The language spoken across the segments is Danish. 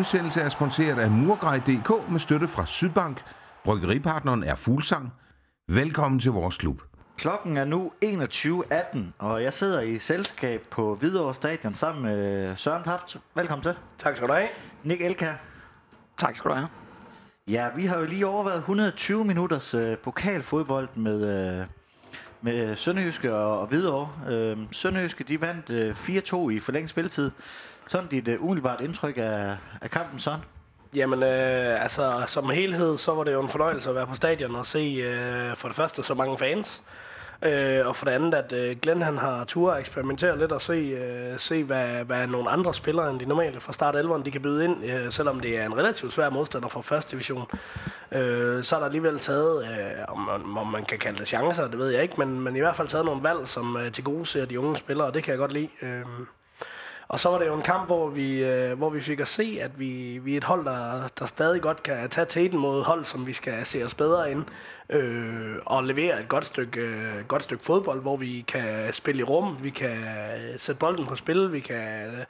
Udsendelse er sponsoreret af Murgrej.dk med støtte fra Sydbank. Bryggeripartneren er Fuglsang. Velkommen til vores klub. Klokken er nu 21.18, og jeg sidder i selskab på Hvidovre Stadion sammen med Søren Papt. Velkommen til. Tak skal du have. Nick Elka. Tak skal du have. Ja, vi har jo lige overvejet 120 minutters øh, pokalfodbold med, øh, med Sønderjyske og, og Hvidovre. Øh, Sønderjyske, de vandt øh, 4-2 i forlænget spilletid. Sådan dit uh, umiddelbart indtryk af, af kampen, sådan? Jamen, øh, altså, som helhed, så var det jo en fornøjelse at være på stadion og se øh, for det første så mange fans. Øh, og for det andet, at øh, Glenn han har tur at eksperimentere lidt og se, øh, se hvad, hvad nogle andre spillere end de normale fra start 11'eren, de kan byde ind, øh, selvom det er en relativt svær modstander fra første division. Øh, så er der alligevel taget, øh, om, man, om man kan kalde det chancer, det ved jeg ikke, men, men i hvert fald taget nogle valg, som øh, til gode ser de unge spillere, og det kan jeg godt lide. Øh, og så var det jo en kamp, hvor vi, øh, hvor vi fik at se, at vi, vi er et hold, der, der stadig godt kan tage tæten mod hold, som vi skal se os bedre ind. Øh, og levere et godt stykke, øh, godt stykke fodbold, hvor vi kan spille i rum, vi kan sætte bolden på spil, vi kan øh,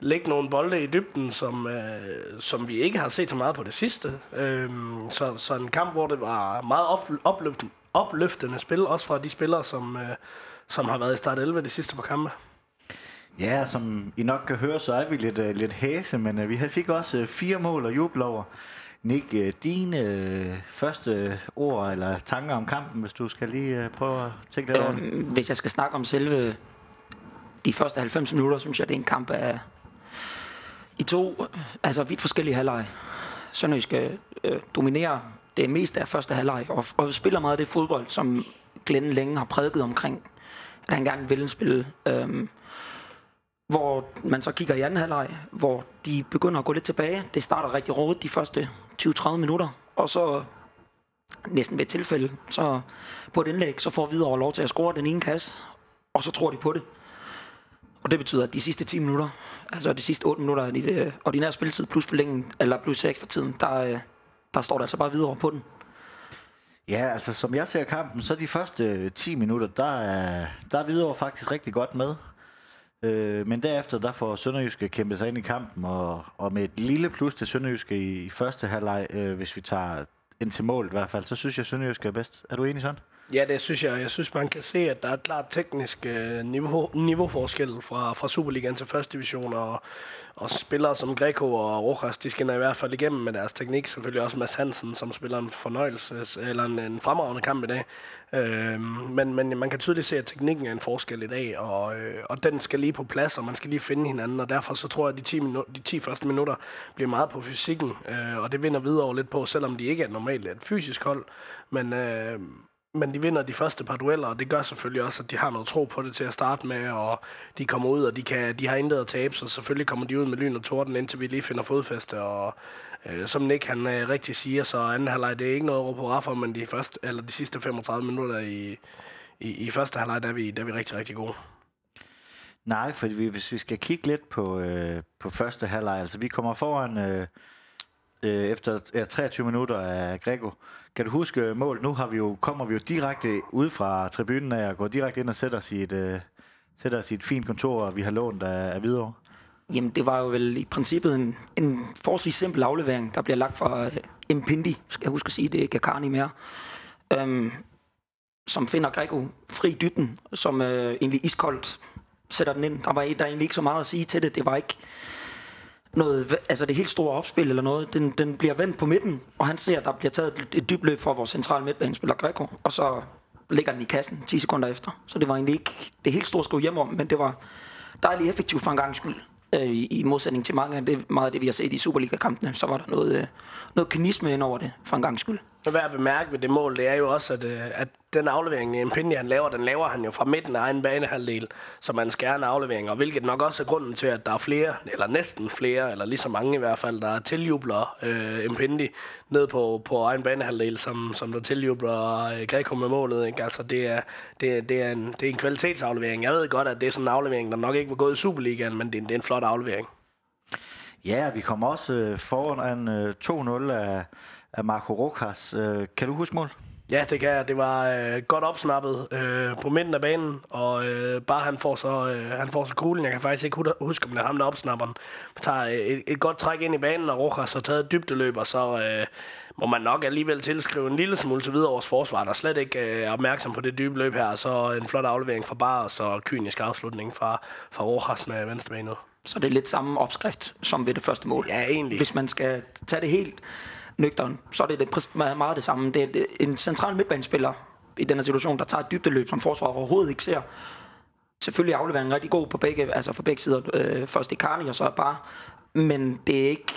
lægge nogle bolde i dybden, som, øh, som vi ikke har set så meget på det sidste. Øh, så, så en kamp, hvor det var meget opløftende, opløftende spil, også fra de spillere, som, øh, som har været i start 11 de sidste par kampe. Ja, som I nok kan høre, så er vi lidt, uh, lidt hæse, men uh, vi fik også uh, fire mål og jubel over. Nick, uh, dine uh, første ord eller tanker om kampen, hvis du skal lige uh, prøve at tænke lidt over det. Øhm, hvis jeg skal snakke om selve de første 90 minutter, synes jeg, det er en kamp af i to altså vidt forskellige halvleje. Sønderjyske øh, dominerer det meste af første halvleg og, og spiller meget af det fodbold, som Glenn længe har prædiket omkring, at han gerne vil spille. Øh, hvor man så kigger i anden halvleg, hvor de begynder at gå lidt tilbage. Det starter rigtig rådet de første 20-30 minutter, og så næsten ved et tilfælde, så på et indlæg, så får Hvidovre lov til at score den ene kasse, og så tror de på det. Og det betyder, at de sidste 10 minutter, altså de sidste 8 minutter af de øh, ordinære spilletid plus forlængen, eller plus ekstra tiden, der, øh, der står der altså bare videre på den. Ja, altså som jeg ser kampen, så de første øh, 10 minutter, der er, der er Hvidovre faktisk rigtig godt med. Øh, men derefter, der får Sønderjyske kæmpet sig ind i kampen, og, og med et lille plus til Sønderjyske i, i første halvleg, øh, hvis vi tager ind til målet i hvert fald, så synes jeg, Sønderjyske er bedst. Er du enig sådan? Ja, det synes jeg. Jeg synes, man kan se, at der er et klart teknisk øh, niveau, niveauforskel fra, fra Superligaen til første division, og, og spillere som Greco og Rojas, de skinner i hvert fald igennem med deres teknik. Selvfølgelig også Mads Hansen, som spiller en fornøjelse, eller en, en fremragende kamp i dag. Øh, men, men man kan tydeligt se, at teknikken er en forskel i dag, og, øh, og den skal lige på plads, og man skal lige finde hinanden, og derfor så tror jeg, at de 10, minu- de 10 første minutter bliver meget på fysikken, øh, og det vinder videre lidt på, selvom de ikke er normalt et fysisk hold. Men, øh, men de vinder de første par dueller, og det gør selvfølgelig også, at de har noget tro på det til at starte med, og de kommer ud, og de, kan, de har intet at tabe, så selvfølgelig kommer de ud med lyn og torden, indtil vi lige finder fodfæste, og øh, som Nick han øh, rigtig siger, så anden halvleg, det er ikke noget at på raffer, men de, første, eller de sidste 35 minutter i, i, i første halvleg, der er, vi, der er vi rigtig, rigtig gode. Nej, for vi, hvis vi skal kigge lidt på, øh, på første halvleg, altså vi kommer foran øh, øh, efter ja, 23 minutter af Grego, kan du huske øh, mål? Nu har vi jo, kommer vi jo direkte ud fra tribunen af og går direkte ind og sætter os i et, uh, øh, sætter os i et fint kontor, og vi har lånt af, af videre. Jamen, det var jo vel i princippet en, en forholdsvis simpel aflevering, der bliver lagt fra uh, øh, Impindi, skal jeg huske at sige, det er Gakarni mere, um, som finder Grego fri dytten, dybden, som uh, egentlig iskoldt sætter den ind. Der var der egentlig ikke så meget at sige til det. Det var ikke noget, altså det helt store opspil eller noget, den, den bliver vendt på midten, og han ser, at der bliver taget et, et dybt løb fra vores centrale midtbanespiller Greco, og så ligger den i kassen 10 sekunder efter. Så det var egentlig ikke det helt store skud hjem om, men det var dejligt effektivt for en gang skyld. Øh, i, I modsætning til mange af det, meget af det, vi har set i Superliga-kampene, så var der noget, øh, noget kynisme ind over det for en gang skyld. Og værd at bemærke ved det mål, det er jo også, at, øh, at den aflevering, Impindi han laver, den laver han jo fra midten af egen banehalvdel, så man skærer en aflevering, og hvilket nok også er grunden til, at der er flere, eller næsten flere, eller lige så mange i hvert fald, der tiljubler øh, Impendi ned på, på egen banehalvdel, som, som der tiljubler øh, Greco med målet. Ikke? Altså, det er, det, det, er en, det er en kvalitetsaflevering. Jeg ved godt, at det er sådan en aflevering, der nok ikke var gået i Superligaen, men det, det er en flot aflevering. Ja, vi kom også øh, foran en øh, 2-0 af af Marco Rokas. Øh, kan du huske mål? Ja, det kan jeg. Det var øh, godt opsnappet øh, på midten af banen, og øh, bare han får så øh, han får så kuglen. Jeg kan faktisk ikke hu- huske, om det er ham, der opsnapper den. Man tager et, et godt træk ind i banen, og Rojas har taget et dybdeløb, og så øh, må man nok alligevel tilskrive en lille smule til videre vores forsvar, der slet ikke øh, er opmærksom på det dybe løb her. Så en flot aflevering fra Bar, og så kynisk afslutning fra, fra Rojas med venstre ben ud. Så det er lidt samme opskrift som ved det første mål. Ja, egentlig. Hvis man skal tage det helt nøgteren, så er det, det meget, meget det samme. Det er en central midtbanespiller i den her situation, der tager et dybdeløb, som forsvaret overhovedet ikke ser. Selvfølgelig er afleveringen rigtig god på begge, altså for begge sider. Øh, først i Carni og så bare. Men det er ikke,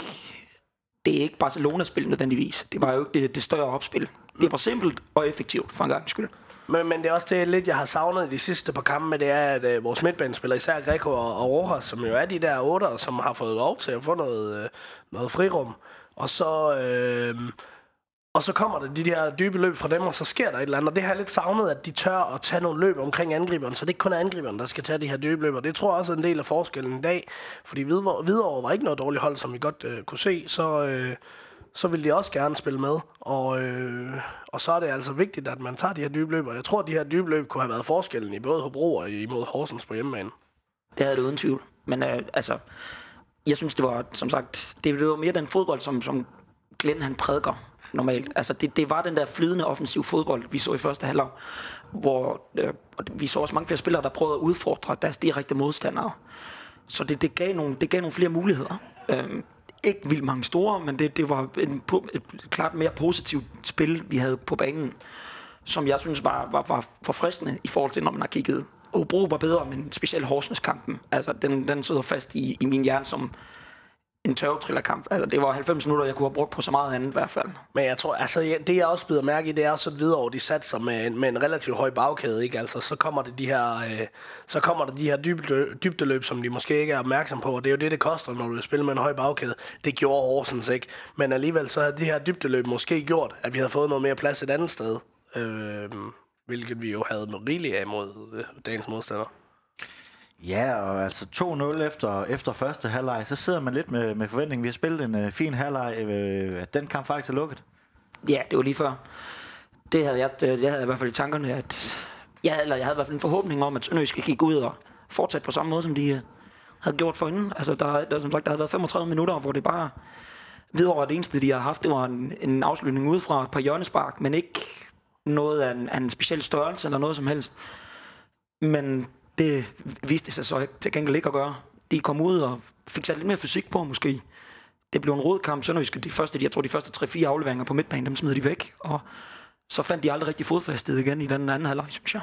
det er ikke Barcelona-spil nødvendigvis. Det var jo ikke det, det større opspil. Det var simpelt og effektivt for en gang skyld. Men, men det er også det lidt, jeg har savnet i de sidste par kampe, det er, at øh, vores midtbanespillere, især Greco og, og Rojas, som jo er de der otter, som har fået lov til at få noget, øh, noget frirum. Og så, øh, og så kommer der de der dybe løb fra dem, og så sker der et eller andet. Og det har jeg lidt savnet, at de tør at tage nogle løb omkring angriberen, så det ikke kun er angriberen, der skal tage de her dybe løb. Og det tror jeg også er en del af forskellen i dag. Fordi Hvidovre, var ikke noget dårligt hold, som vi godt øh, kunne se, så... Øh, så vil de også gerne spille med. Og, øh, og så er det altså vigtigt, at man tager de her dybe løb. Og jeg tror, at de her dybe løb kunne have været forskellen i både Hobro og imod Horsens på hjemmebane. Det havde det uden tvivl. Men øh, altså, jeg synes, det var, som sagt, det var mere den fodbold, som, som Glenn han prædiker normalt. Altså, det, det var den der flydende offensiv fodbold, vi så i første halvleg, hvor øh, og vi så også mange flere spillere, der prøvede at udfordre deres direkte modstandere. Så det, det, gav nogle, det gav nogle flere muligheder. Øh, ikke vildt mange store, men det, det var en, et klart mere positivt spil, vi havde på banen, som jeg synes var, var, var forfriskende i forhold til, når man har kigget. Hobro var bedre, men specielt Horsens-kampen. Altså, den, den sidder fast i, i min hjerne som en tørvetrillerkamp. Altså, det var 90 minutter, jeg kunne have brugt på så meget andet i hvert fald. Men jeg tror, altså det jeg også bider mærke i, det er også at Hvidovre, de satser med, en- med en relativt høj bagkæde, ikke? Altså, så kommer det de her, øh, så kommer der de her dybde, dybdeløb, som de måske ikke er opmærksom på, og det er jo det, det koster, når du spiller med en høj bagkæde. Det gjorde Horsens ikke, men alligevel så havde de her dybdeløb måske gjort, at vi havde fået noget mere plads et andet sted, øh, hvilket vi jo havde med rigeligt af mod øh, dagens modstander. Ja, og altså 2-0 efter, efter første halvleg, så sidder man lidt med, med forventning. Vi har spillet en uh, fin halvleg, øh, at den kamp faktisk er lukket. Ja, det var lige før. Det havde jeg, det, jeg havde i hvert fald i tankerne, at jeg, eller jeg havde i hvert fald en forhåbning om, at Sønderjyske gik ud og fortsætte på samme måde, som de øh, havde gjort forinden. Altså, der, der, som sagt, der havde været 35 minutter, hvor det bare videre det eneste, de har haft, det var en, en afslutning udefra et par hjørnespark, men ikke noget af en, af en speciel størrelse eller noget som helst. Men det viste sig så til gengæld ikke at gøre. De kom ud og fik sat lidt mere fysik på måske. Det blev en rød kamp. Sønderjyske, de første, jeg tror de første 3-4 afleveringer på midtbanen, dem smed de væk. Og så fandt de aldrig rigtig fodfæstet igen i den anden halvleg, synes jeg.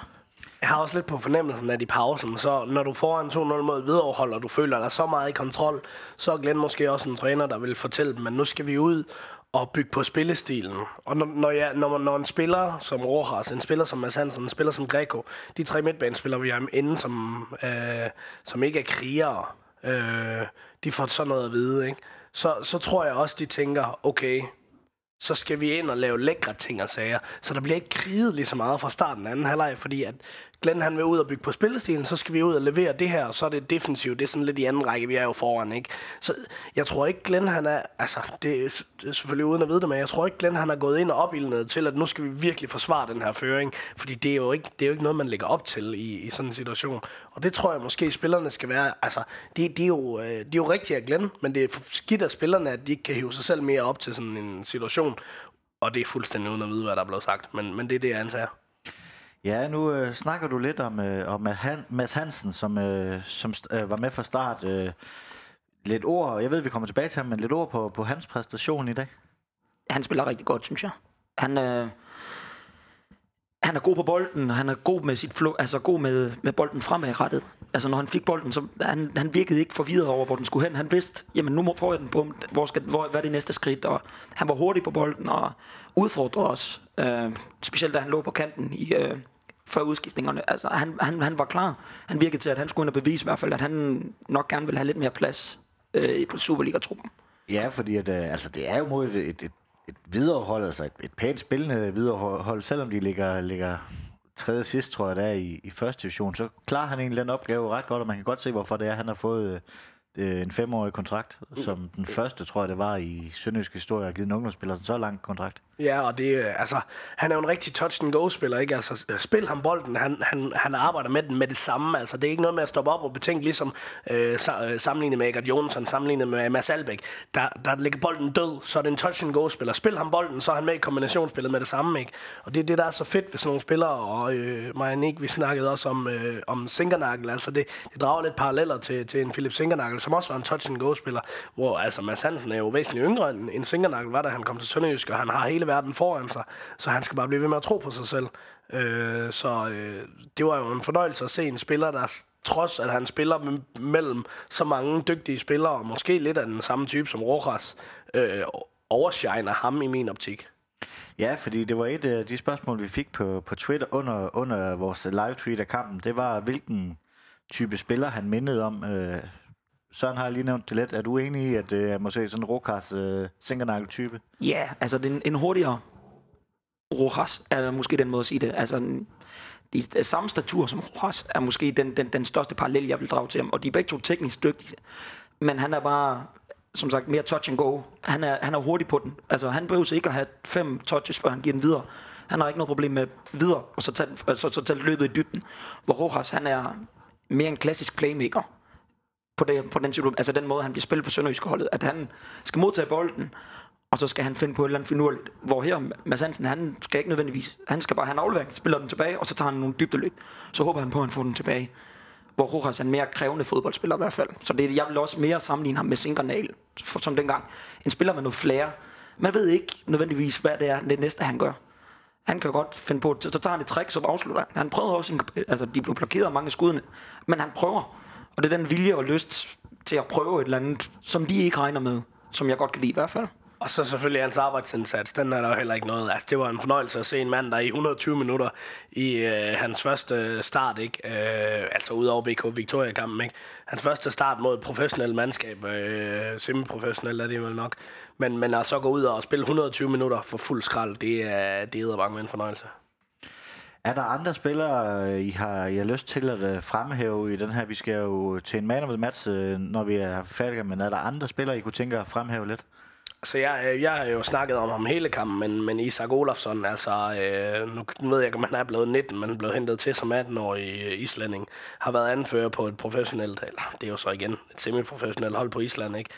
Jeg har også lidt på fornemmelsen, at i pausen, så når du får en 2-0 mod Hvidovre, og du føler dig så meget i kontrol, så er Glenn måske også en træner, der vil fortælle dem, at nu skal vi ud at bygge på spillestilen. Og når, når, jeg, når, når en spiller som Rojas, en spiller som Mads Hansen, en spiller som Greco, de tre midtbanespillere, vi har inde, som, øh, som ikke er krigere, øh, de får sådan noget at vide, ikke? Så, så tror jeg også, de tænker, okay, så skal vi ind og lave lækre ting og sager. Så der bliver ikke kriget lige så meget fra starten af anden halvleg, fordi at Glenn han vil ud og bygge på spillestilen, så skal vi ud og levere det her, og så er det defensivt. Det er sådan lidt i anden række, vi er jo foran, ikke? Så jeg tror ikke, Glenn han er, altså det er, det er selvfølgelig uden at vide det, men jeg tror ikke, Glenn han er gået ind og opildnet til, at nu skal vi virkelig forsvare den her føring, fordi det er jo ikke, det er jo ikke noget, man lægger op til i, i sådan en situation. Og det tror jeg måske, spillerne skal være, altså det, det, er, jo, øh, det er jo rigtigt at Glenn, men det er skidt af spillerne, at de ikke kan hive sig selv mere op til sådan en situation, og det er fuldstændig uden at vide, hvad der er blevet sagt, men, men det er det, jeg antager. Ja, nu øh, snakker du lidt om, øh, om Han- Mads Hansen, som, øh, som øh, var med fra start. Øh, lidt ord, jeg ved, vi kommer tilbage til ham, men lidt ord på, på hans præstation i dag. Han spiller rigtig godt, synes jeg. Han, øh, han er god på bolden, han er god med sit flow, altså god med, med bolden fremadrettet. Altså når han fik bolden, så han, han virkede ikke forvirret over, hvor den skulle hen. Han vidste, jamen nu må får jeg den på, hvor skal, hvor, hvad er det næste skridt? Og han var hurtig på bolden og udfordrede os. Øh, specielt da han lå på kanten i, øh, før udskiftningerne. Altså han, han, han var klar. Han virkede til, at han skulle ind og bevise i hvert fald, at han nok gerne ville have lidt mere plads øh, på Superliga-truppen. Ja, fordi at, øh, altså, det er jo mod et, et, et, et viderehold, altså et, et pænt spillende viderehold, selvom de ligger, ligger tredje sidst, tror jeg, der i, i første division, så klarer han egentlig den opgave ret godt, og man kan godt se, hvorfor det er, han har fået øh, øh, øh, en femårig kontrakt, som den første, tror jeg det var, i Sønderjysk historie, har givet en ungdomsspiller så lang kontrakt. Ja, og det, øh, altså, han er jo en rigtig touch-and-go-spiller, ikke? Altså, spil ham bolden, han, han, han arbejder med den med det samme. Altså, det er ikke noget med at stoppe op og betænke, ligesom øh, sammenlignet med Egert Jonsson, sammenlignet med Mads Albeck. Der, der ligger bolden død, så er det en touch-and-go-spiller. Spil ham bolden, så er han med i kombinationsspillet med det samme, ikke? Og det er det, der er så fedt ved sådan nogle spillere, og øh, og Nick, vi snakkede også om, øh, om Sinkernagel. Altså, det, det drager lidt paralleller til, til en Philip Sinkernagel, som også var en touch-and-go-spiller, hvor altså, Mads Hansen er jo væsentligt yngre end, end Sinkernagel var, da han kom til Sønderjysk, og han har hele verden foran sig, så han skal bare blive ved med at tro på sig selv. Øh, så øh, det var jo en fornøjelse at se en spiller, der trods at han spiller mellem så mange dygtige spillere, og måske lidt af den samme type som Rojas, øh, overshiner ham i min optik. Ja, fordi det var et af de spørgsmål, vi fik på, på Twitter under, under vores live tweet af kampen. Det var, hvilken type spiller han mindede om. Øh, Søren har lige nævnt det lidt. Er du enig i, at det er måske sådan en Rokas øh, type Ja, altså det er en, en hurtigere Rojas, er måske den måde at sige det. Altså, de, de samme statur som Rojas er måske den, den, den største parallel, jeg vil drage til ham. Og de er begge to teknisk dygtige. Men han er bare, som sagt, mere touch and go. Han er, han er hurtig på den. Altså, han behøver ikke at have fem touches, før han giver den videre. Han har ikke noget problem med videre, og så tage, så, så tage løbet i dybden. Hvor Rojas, han er mere en klassisk playmaker på, det, på den, altså den måde, han bliver spillet på Sønderjysk holdet. At han skal modtage bolden, og så skal han finde på et eller andet finurligt. Hvor her, Mads Hansen, han skal ikke nødvendigvis. Han skal bare have en aflevering, spiller den tilbage, og så tager han nogle dybdeløb. Så håber han på, at han får den tilbage. Hvor Rojas er en mere krævende fodboldspiller i hvert fald. Så det, jeg vil også mere sammenligne ham med Sinkernal, som dengang. En spiller med noget flere. Man ved ikke nødvendigvis, hvad det er, det næste han gør. Han kan godt finde på, så tager han et trick, så afslutter han. Han prøvede også, altså de blev blokeret af mange skuddene, men han prøver. Og det er den vilje og lyst til at prøve et eller andet, som de ikke regner med, som jeg godt kan lide i hvert fald. Og så selvfølgelig hans arbejdsindsats, den er der jo heller ikke noget. Altså, det var en fornøjelse at se en mand, der i 120 minutter i øh, hans første start, ikke? Øh, altså ud over BK Victoria-kampen, ikke? Hans første start mod et professionelt mandskab, øh, semiprofessionelt er det vel nok. Men, men at så gå ud og spille 120 minutter for fuld skrald, det er, det er bare en fornøjelse. Er der andre spillere, øh, I har, I har lyst til at øh, fremhæve i den her? Vi skal jo til en man of the match, øh, når vi er færdige, men er der andre spillere, I kunne tænke at fremhæve lidt? Så jeg, jeg har jo snakket om ham hele kampen, men, men Isak Olafsson, altså, øh, nu ved jeg ikke, om han er blevet 19, men blevet hentet til som 18-årig øh, islænding, har været anfører på et professionelt, eller det er jo så igen et semiprofessionelt hold på Island, ikke?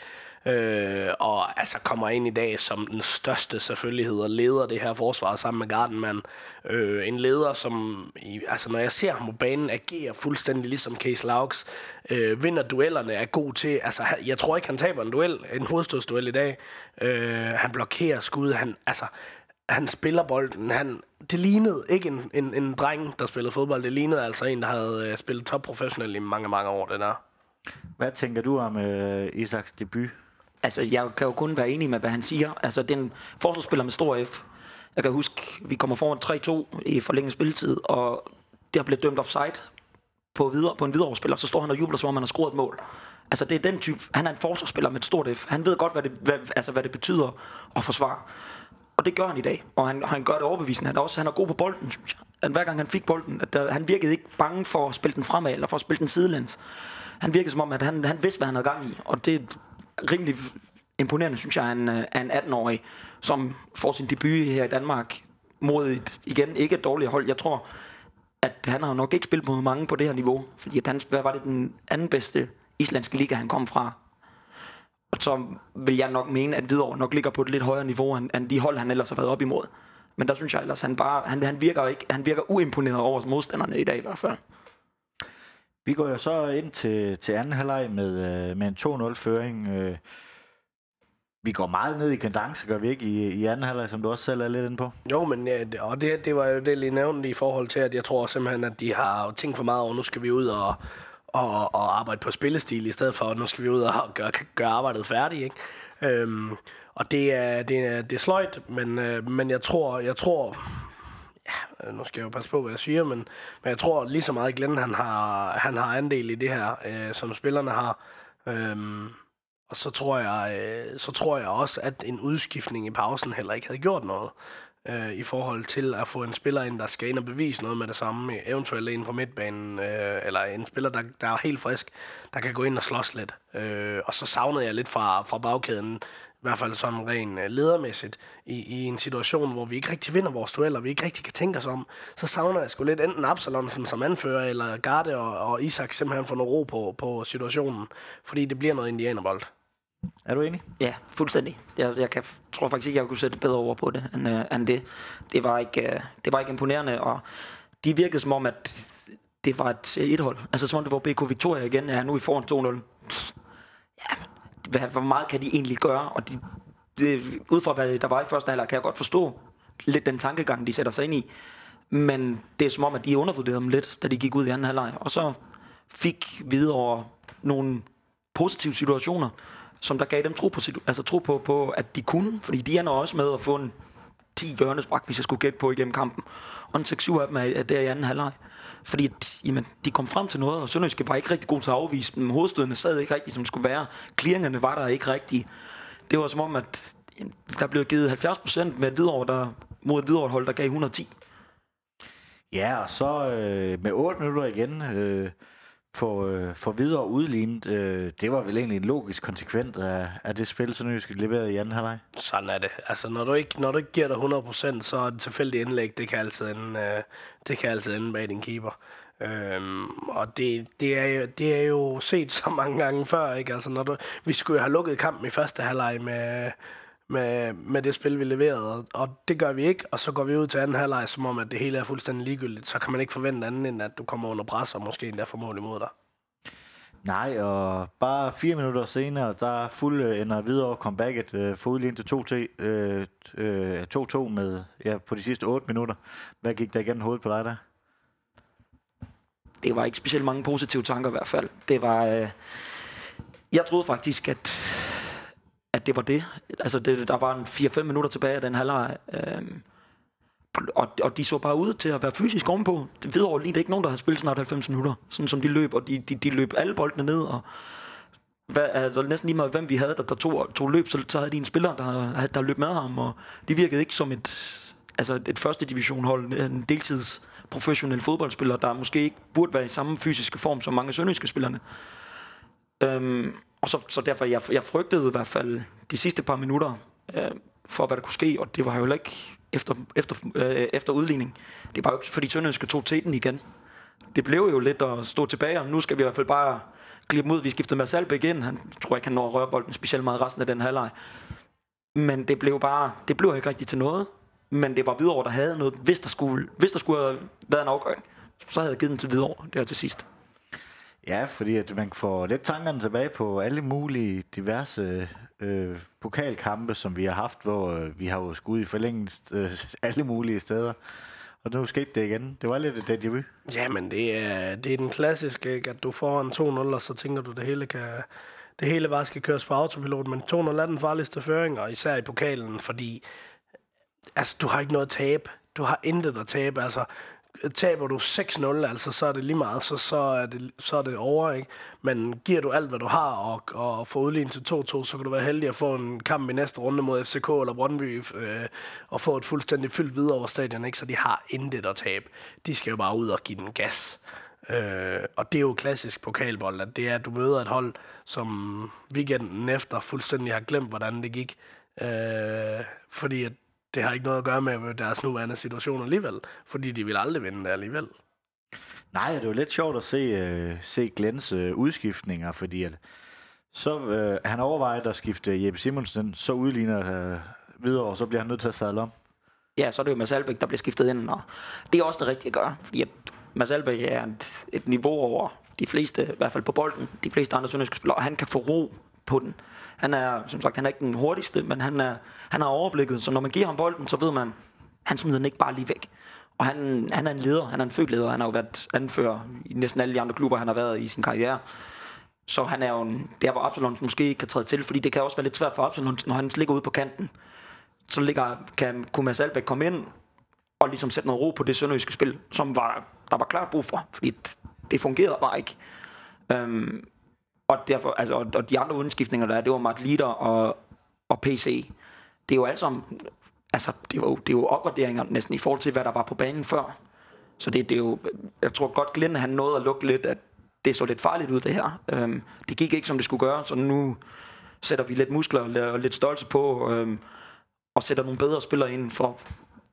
Øh, og altså kommer ind i dag som den største selvfølgelighed og leder det her forsvar sammen med Gardenman. Øh, en leder, som, i, altså når jeg ser ham på banen, agerer fuldstændig ligesom Case Laux. Øh, vinder duellerne, er god til, altså jeg tror ikke, han taber en duel, en hovedstødsduel i dag. Øh, han blokerer skud, han, altså han spiller bolden. Han, det lignede ikke en, en, en dreng, der spillede fodbold. Det lignede altså en, der havde øh, spillet topprofessionelt i mange, mange år, det der. Hvad tænker du om øh, Isaks debut? Altså, jeg kan jo kun være enig med, hvad han siger. Altså, den forsvarsspiller med stor F. Jeg kan huske, vi kommer foran 3-2 i forlænget spilletid, og der bliver dømt offside på, videre, på en videreoverspiller, så står han og jubler, som om han har scoret et mål. Altså, det er den type. Han er en forsvarsspiller med et stort F. Han ved godt, hvad det, hvad, altså, hvad det betyder at forsvare. Og det gør han i dag. Og han, han gør det overbevisende. Han er, også, han er god på bolden, synes jeg. At hver gang han fik bolden, at der, han virkede ikke bange for at spille den fremad, eller for at spille den sidelæns. Han virkede som om, at han, han vidste, hvad han havde gang i. Og det, rimelig imponerende, synes jeg, øh, en, en 18-årig, som får sin debut her i Danmark mod et, igen, ikke et dårligt hold. Jeg tror, at han har nok ikke spillet mod mange på det her niveau, fordi at han, hvad var det den anden bedste islandske liga, han kom fra. Og så vil jeg nok mene, at Hvidovre nok ligger på et lidt højere niveau, end, end de hold, han ellers har været op imod. Men der synes jeg ellers, han bare, han, han virker ikke, han virker uimponeret over modstanderne i dag i hvert fald. Vi går jo så ind til, til anden halvleg med, øh, med en 2-0-føring. Øh. Vi går meget ned i kandance, gør vi ikke, i, i anden halvleg, som du også selv er lidt inde på? Jo, men ja, og det, det var jo det, lige nævnte i forhold til, at jeg tror simpelthen, at de har tænkt for meget over, nu skal vi ud og, og, og arbejde på spillestil, i stedet for, at nu skal vi ud og gøre, gøre arbejdet færdigt, ikke? Øhm, og det er, det er, det er sløjt, men, øh, men jeg tror, jeg tror, Øh, nu skal jeg jo passe på, hvad jeg siger, men, men jeg tror lige så meget, Glenn han har, han har andel i det her, øh, som spillerne har. Øhm, og så tror, jeg, øh, så tror jeg også, at en udskiftning i pausen heller ikke havde gjort noget. øh, i forhold til at få en spiller ind, der skal ind og bevise noget med det samme, eventuelt en fra midtbanen, øh, eller en spiller, der, der er helt frisk, der kan gå ind og slås lidt. Øh, og så savnede jeg lidt fra, fra bagkæden, i hvert fald sådan rent øh, ledermæssigt, i, i en situation, hvor vi ikke rigtig vinder vores dueller, vi ikke rigtig kan tænke os om, så savner jeg sgu lidt enten Absalonsen som anfører, eller Garde og, og Isak simpelthen får noget ro på, på situationen, fordi det bliver noget indianerbold. Er du enig? Ja, fuldstændig. Jeg, jeg kan, tror faktisk ikke, jeg kunne sætte bedre over på det, end, uh, end det. Det var, ikke, uh, det var ikke imponerende, og de virkede som om, at det var et ethold. Altså som om det var BK Victoria igen. Ja, nu vi foran 2-0. Ja, hvad, hvor meget kan de egentlig gøre? Og de, det, ud fra hvad der var i første halvleg, kan jeg godt forstå lidt den tankegang, de sætter sig ind i. Men det er som om, at de undervurderede dem lidt, da de gik ud i anden halvleg. Og så fik videre nogle positive situationer, som der gav dem tro på, altså tro på, på, at de kunne. Fordi de ender også med at få en 10 hjørnesbræk, hvis jeg skulle gætte på igennem kampen. Og en 6-7 af dem er der i anden halvleg. Fordi at, jamen, de kom frem til noget, og Sønderjyske var ikke rigtig god til at afvise dem. Hovedstødene sad ikke rigtigt, som skulle være. Clearingerne var der ikke rigtigt. Det var som om, at der blev givet 70 procent med et videre, der, mod et videre hold, der gav 110. Ja, og så øh, med 8 minutter igen, øh, for, øh, for videre udlignet. Øh, det var vel egentlig en logisk konsekvens af, af det spil, som nu skal i anden halvleg. Sådan er det. Altså, når du ikke, når du ikke giver dig 100%, så er det tilfældigt indlæg, det kan altid ende, øh, det kan altid ende bag din keeper. Øhm, og det, det, er jo, det er jo set så mange gange før, ikke? Altså, når du, vi skulle jo have lukket kampen i første halvleg med, med, med det spil, vi leverede, og, og det gør vi ikke, og så går vi ud til anden halvleg, som om, at det hele er fuldstændig ligegyldigt, så kan man ikke forvente andet, end at du kommer under pres, og måske endda får mål imod dig. Nej, og bare fire minutter senere, der fuld ender videre comebacket øh, for udlignet til 2-2 øh, øh, 2-2 med ja, på de sidste 8 minutter. Hvad gik der igen hovedet på dig der? Det var ikke specielt mange positive tanker i hvert fald. Det var... Øh, jeg troede faktisk, at at det var det. Altså, det, der var en 4-5 minutter tilbage af den halvleg. Øhm, og, og de så bare ud til at være fysisk ovenpå. Det ved over lige, det er ikke nogen, der har spillet snart 90 minutter. Sådan som de løb, og de, de, de løb alle boldene ned, og hvad, altså, næsten lige meget, hvem vi havde, der, der tog, tog løb, så, så havde de en spiller, der, der løb med ham, og de virkede ikke som et, altså et første divisionshold, en deltids professionel fodboldspiller, der måske ikke burde være i samme fysiske form som mange sønderjyske spillerne. Øhm, og så, så derfor, jeg, jeg frygtede i hvert fald de sidste par minutter øh, for, hvad der kunne ske, og det var jo ikke efter, efter, øh, efter udligning. Det var jo ikke, fordi Sønderjyske tog teten igen. Det blev jo lidt at stå tilbage, og nu skal vi i hvert fald bare klippe ud. Vi skiftede med Salbæk igen. Han tror ikke, han når at røre bolden specielt meget resten af den halvleg. Men det blev bare, det blev ikke rigtigt til noget. Men det var videre, der havde noget. Hvis der skulle, hvis der skulle have været en afgøring, så havde jeg givet den til videre der til sidst. Ja, fordi at man får lidt tankerne tilbage på alle mulige diverse øh, pokalkampe, som vi har haft, hvor øh, vi har jo skudt i forlængelse øh, alle mulige steder. Og nu skete det igen. Det var lidt et déjà vu. Jamen, det er, det er den klassiske, ikke? at du får en 2-0, og så tænker du, at det hele kan, det hele bare skal køres på autopilot, men 2-0 er den farligste føring, og især i pokalen, fordi altså, du har ikke noget at tabe. Du har intet at tabe. Altså, taber du 6-0, altså, så er det lige meget, så, så, er det, så er det over, ikke? Men giver du alt, hvad du har, og, og får udlignet til 2-2, så kan du være heldig at få en kamp i næste runde mod FCK eller Brøndby, øh, og få et fuldstændig fyldt videre over stadion, ikke? Så de har intet at tabe. De skal jo bare ud og give den gas. Øh, og det er jo klassisk pokalbold, at det er, at du møder et hold, som weekenden efter fuldstændig har glemt, hvordan det gik. Øh, fordi at det har ikke noget at gøre med deres nuværende situation alligevel, fordi de vil aldrig vinde det alligevel. Nej, det var lidt sjovt at se, uh, se Glens uh, udskiftninger, fordi at så uh, han overvejet at skifte Jeppe Simonsen, så udligner uh, videre, og så bliver han nødt til at sadle om. Ja, så er det jo Mads Albeck, der bliver skiftet ind, og det er også det rigtige at gøre, fordi at Mads Albeck er et, et niveau over de fleste, i hvert fald på bolden, de fleste andre sønderjyske spillere, og han kan få ro på den. Han er, som sagt, han er ikke den hurtigste, men han, er, han har overblikket, så når man giver ham bolden, så ved man, han smider den ikke bare lige væk. Og han, han er en leder, han er en født leder, han har jo været anfører i næsten alle de andre klubber, han har været i sin karriere. Så han er jo en, der, hvor Absalon måske ikke kan træde til, fordi det kan også være lidt svært for Absalon, når han ligger ude på kanten. Så ligger, kan Kumas Albæk komme ind og ligesom sætte noget ro på det sønderjyske spil, som var, der var klart brug for, fordi det fungerede bare ikke. Øhm, og, derfor, altså, og, de andre udskiftninger, der er, det var Mark Lieder og, og PC. Det er jo alt sammen altså, det, var jo, det var jo opgraderinger næsten i forhold til, hvad der var på banen før. Så det, det er jo, jeg tror godt, Glenn han nåede at lukke lidt, at det så lidt farligt ud, det her. Øhm, det gik ikke, som det skulle gøre, så nu sætter vi lidt muskler og lidt stolse på, øhm, og sætter nogle bedre spillere ind for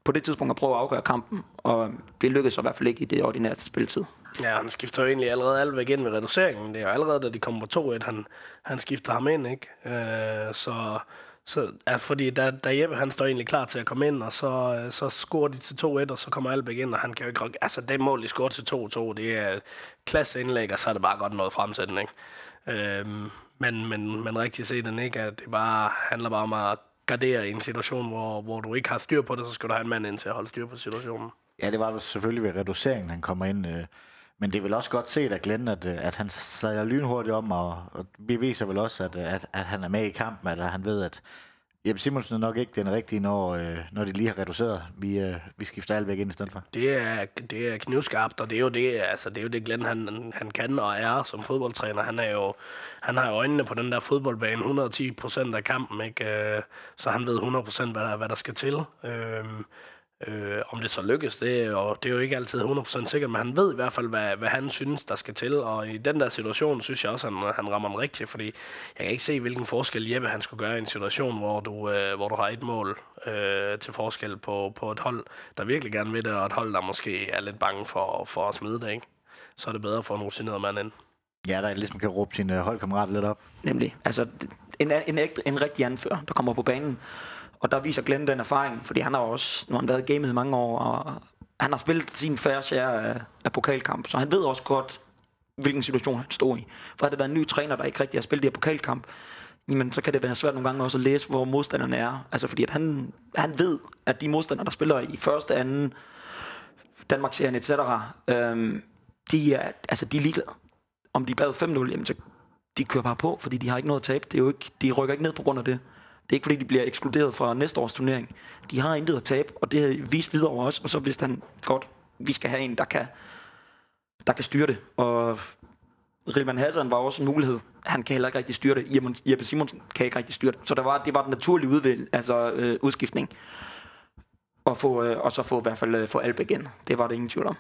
på det tidspunkt at prøve at afgøre kampen, og det lykkedes i hvert fald ikke i det ordinære spilletid. Ja, han skifter jo egentlig allerede alt igen ved reduceringen. Det er jo allerede, da de kommer på 2-1, han, han skifter ham ind, ikke? Øh, så, så ja, fordi da, da Jeppe han står egentlig klar til at komme ind, og så, øh, så scorer de til 2-1, og så kommer Albeck ind, og han kan jo ikke... Altså, det mål, de scorer til 2-2, det er klasse indlæg, og så er det bare godt noget fremsætning. Øh, men, men, men rigtig set den ikke, at det bare handler bare om at gardere i en situation, hvor, hvor du ikke har styr på det, så skal du have en mand ind til at holde styr på situationen. Ja, det var selvfølgelig ved reduceringen, han kommer ind. Øh, men det er vel også godt set af Glenn, at, øh, at han sadler lynhurtigt om, og, og vi viser vel også, at, at, at han er med i kampen, at han ved, at Jeppe Simonsen er nok ikke den rigtige, når, øh, når de lige har reduceret. Vi, øh, vi skifter alt væk ind i stedet for. Det er, det er knivskarpt, og det er jo det, altså, det, er jo det Glenn han, han kan og er som fodboldtræner. Han, er jo, han har jo øjnene på den der fodboldbane 110 procent af kampen, ikke? Øh, så han ved 100 procent, hvad der, hvad der skal til. Øh, Øh, om det så lykkes, det jo, det er jo ikke altid 100% sikkert, men han ved i hvert fald, hvad, hvad han synes, der skal til. Og i den der situation, synes jeg også, at han, han rammer den rigtigt, fordi jeg kan ikke se, hvilken forskel Jeppe han skulle gøre i en situation, hvor du, øh, hvor du har et mål øh, til forskel på, på et hold, der virkelig gerne vil det, og et hold, der måske er lidt bange for, for at smide det. Ikke? Så er det bedre at få en rutineret mand ind. Ja, der ligesom kan råbe sin holdkammerat lidt op. Nemlig. Altså, en, en, en, en rigtig anfører, der kommer på banen, og der viser Glenn den erfaring, fordi han har også, nu har han været i gamet i mange år, og han har spillet sin færre share af, af pokalkamp, så han ved også godt, hvilken situation han står i. For har det været en ny træner, der ikke rigtig har spillet de her pokalkamp, jamen så kan det være svært nogle gange også at læse, hvor modstanderne er. Altså fordi at han, han ved, at de modstandere, der spiller i første, anden, Danmark-serien, etc., øhm, de er, altså de er ligeglade. Om de bad 5-0, jamen så de kører bare på, fordi de har ikke noget at tabe. Det er jo ikke, de rykker ikke ned på grund af det. Det er ikke fordi, de bliver ekskluderet fra næste års turnering. De har intet at tabe, og det har vist videre over os. Og så vidste han godt, vi skal have en, der kan, der kan styre det. Og Rilman Hassan var også en mulighed. Han kan heller ikke rigtig styre det. Jeppe Simonsen kan ikke rigtig styre det. Så der var, det var den naturlige udvælg, altså øh, udskiftning. Og, få, øh, og så få i hvert fald øh, få Albe igen. Det var det ingen tvivl om.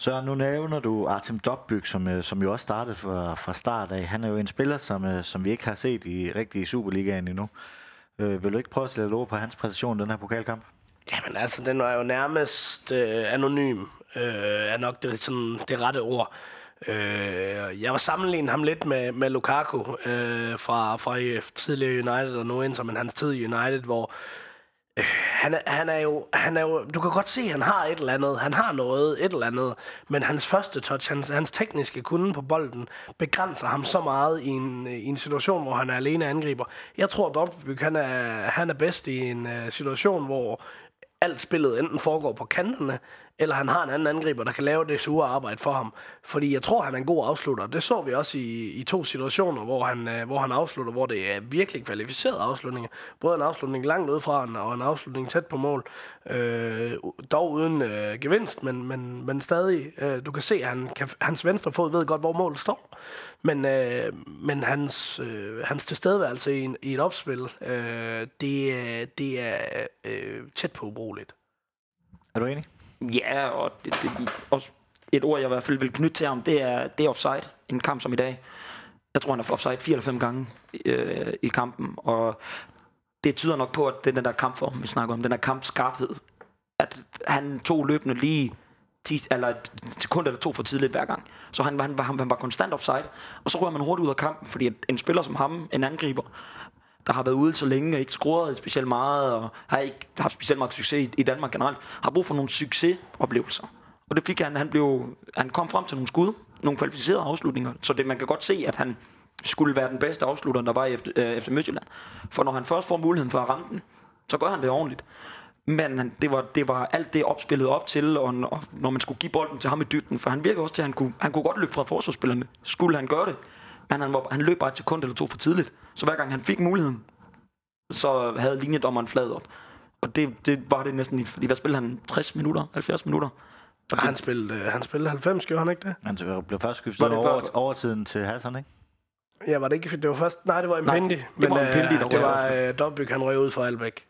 Så nu nævner du Artem Dobbyk, som, øh, som jo også startede fra, fra start af. Han er jo en spiller, som, øh, som vi ikke har set i rigtig Superligaen endnu. Øh, vil du ikke prøve at sætte ord på hans præstation i den her pokalkamp? Jamen altså, den var jo nærmest øh, anonym, øh, er nok det, sådan, det rette ord. Øh, jeg var sammenlignet ham lidt med, med Lukaku øh, fra, fra øh, tidligere United og nu ind som hans tid i United, hvor han er, han, er jo, han er jo, du kan godt se, at han har et eller andet, han har noget, et eller andet, men hans første touch, hans, hans tekniske kunde på bolden, begrænser ham så meget i en, i en situation, hvor han er alene angriber. Jeg tror, Dortmund, han er, han er bedst i en uh, situation, hvor alt spillet enten foregår på kanterne, eller han har en anden angriber, der kan lave det sure arbejde for ham. Fordi jeg tror, han er en god afslutter. Det så vi også i, i to situationer, hvor han, øh, hvor han afslutter, hvor det er virkelig kvalificerede afslutninger. Både en afslutning langt ud fra og en afslutning tæt på mål. Øh, dog uden øh, gevinst, men, men, men stadig. Øh, du kan se, at han kan, hans venstre fod ved godt, hvor målet står. Men, øh, men hans, øh, hans tilstedeværelse i, en, i et opspil, øh, det, det er øh, tæt på ubrugeligt. Er du enig? Ja, og det, det, det, også et ord, jeg i hvert fald vil knytte til ham, det er, det er offside. En kamp som i dag. Jeg tror, han er offside fire eller fem gange øh, i kampen, og det tyder nok på, at det er den der kampform, vi snakker om, den der kampskarphed. At han tog løbende lige 10, eller et sekund eller to for tidligt hver gang. Så han, han, han, han var konstant offside, og så rører man hurtigt ud af kampen, fordi en spiller som ham, en angriber, der har været ude så længe og ikke scoret specielt meget, og har ikke haft specielt meget succes i, Danmark generelt, har brug for nogle succesoplevelser. Og det fik han, han, blev, han kom frem til nogle skud, nogle kvalificerede afslutninger, så det, man kan godt se, at han skulle være den bedste afslutter, der var i efter, øh, efter Midtjylland. For når han først får muligheden for at ramme den, så gør han det ordentligt. Men det, var, det var alt det opspillet op til, og når, når man skulle give bolden til ham i dybden, for han virker også til, at han kunne, han kunne godt løbe fra forsvarsspillerne, skulle han gøre det. Men han, var, han løb bare et sekund eller to for tidligt. Så hver gang han fik muligheden, så havde linjedommeren flad op. Og det, det var det næsten, fordi hvad spillede han? 60 minutter? 70 minutter? Og han, spillede, øh, han spillede 90, gjorde han ikke det? Han blev først skiftet over, før? overtiden til Hassan, ikke? Ja, var det ikke, det var først, nej, det var Impendi. Nej, det, det var Impendi, øh, det var øh, Dobbyk, han røg ud for Albeck.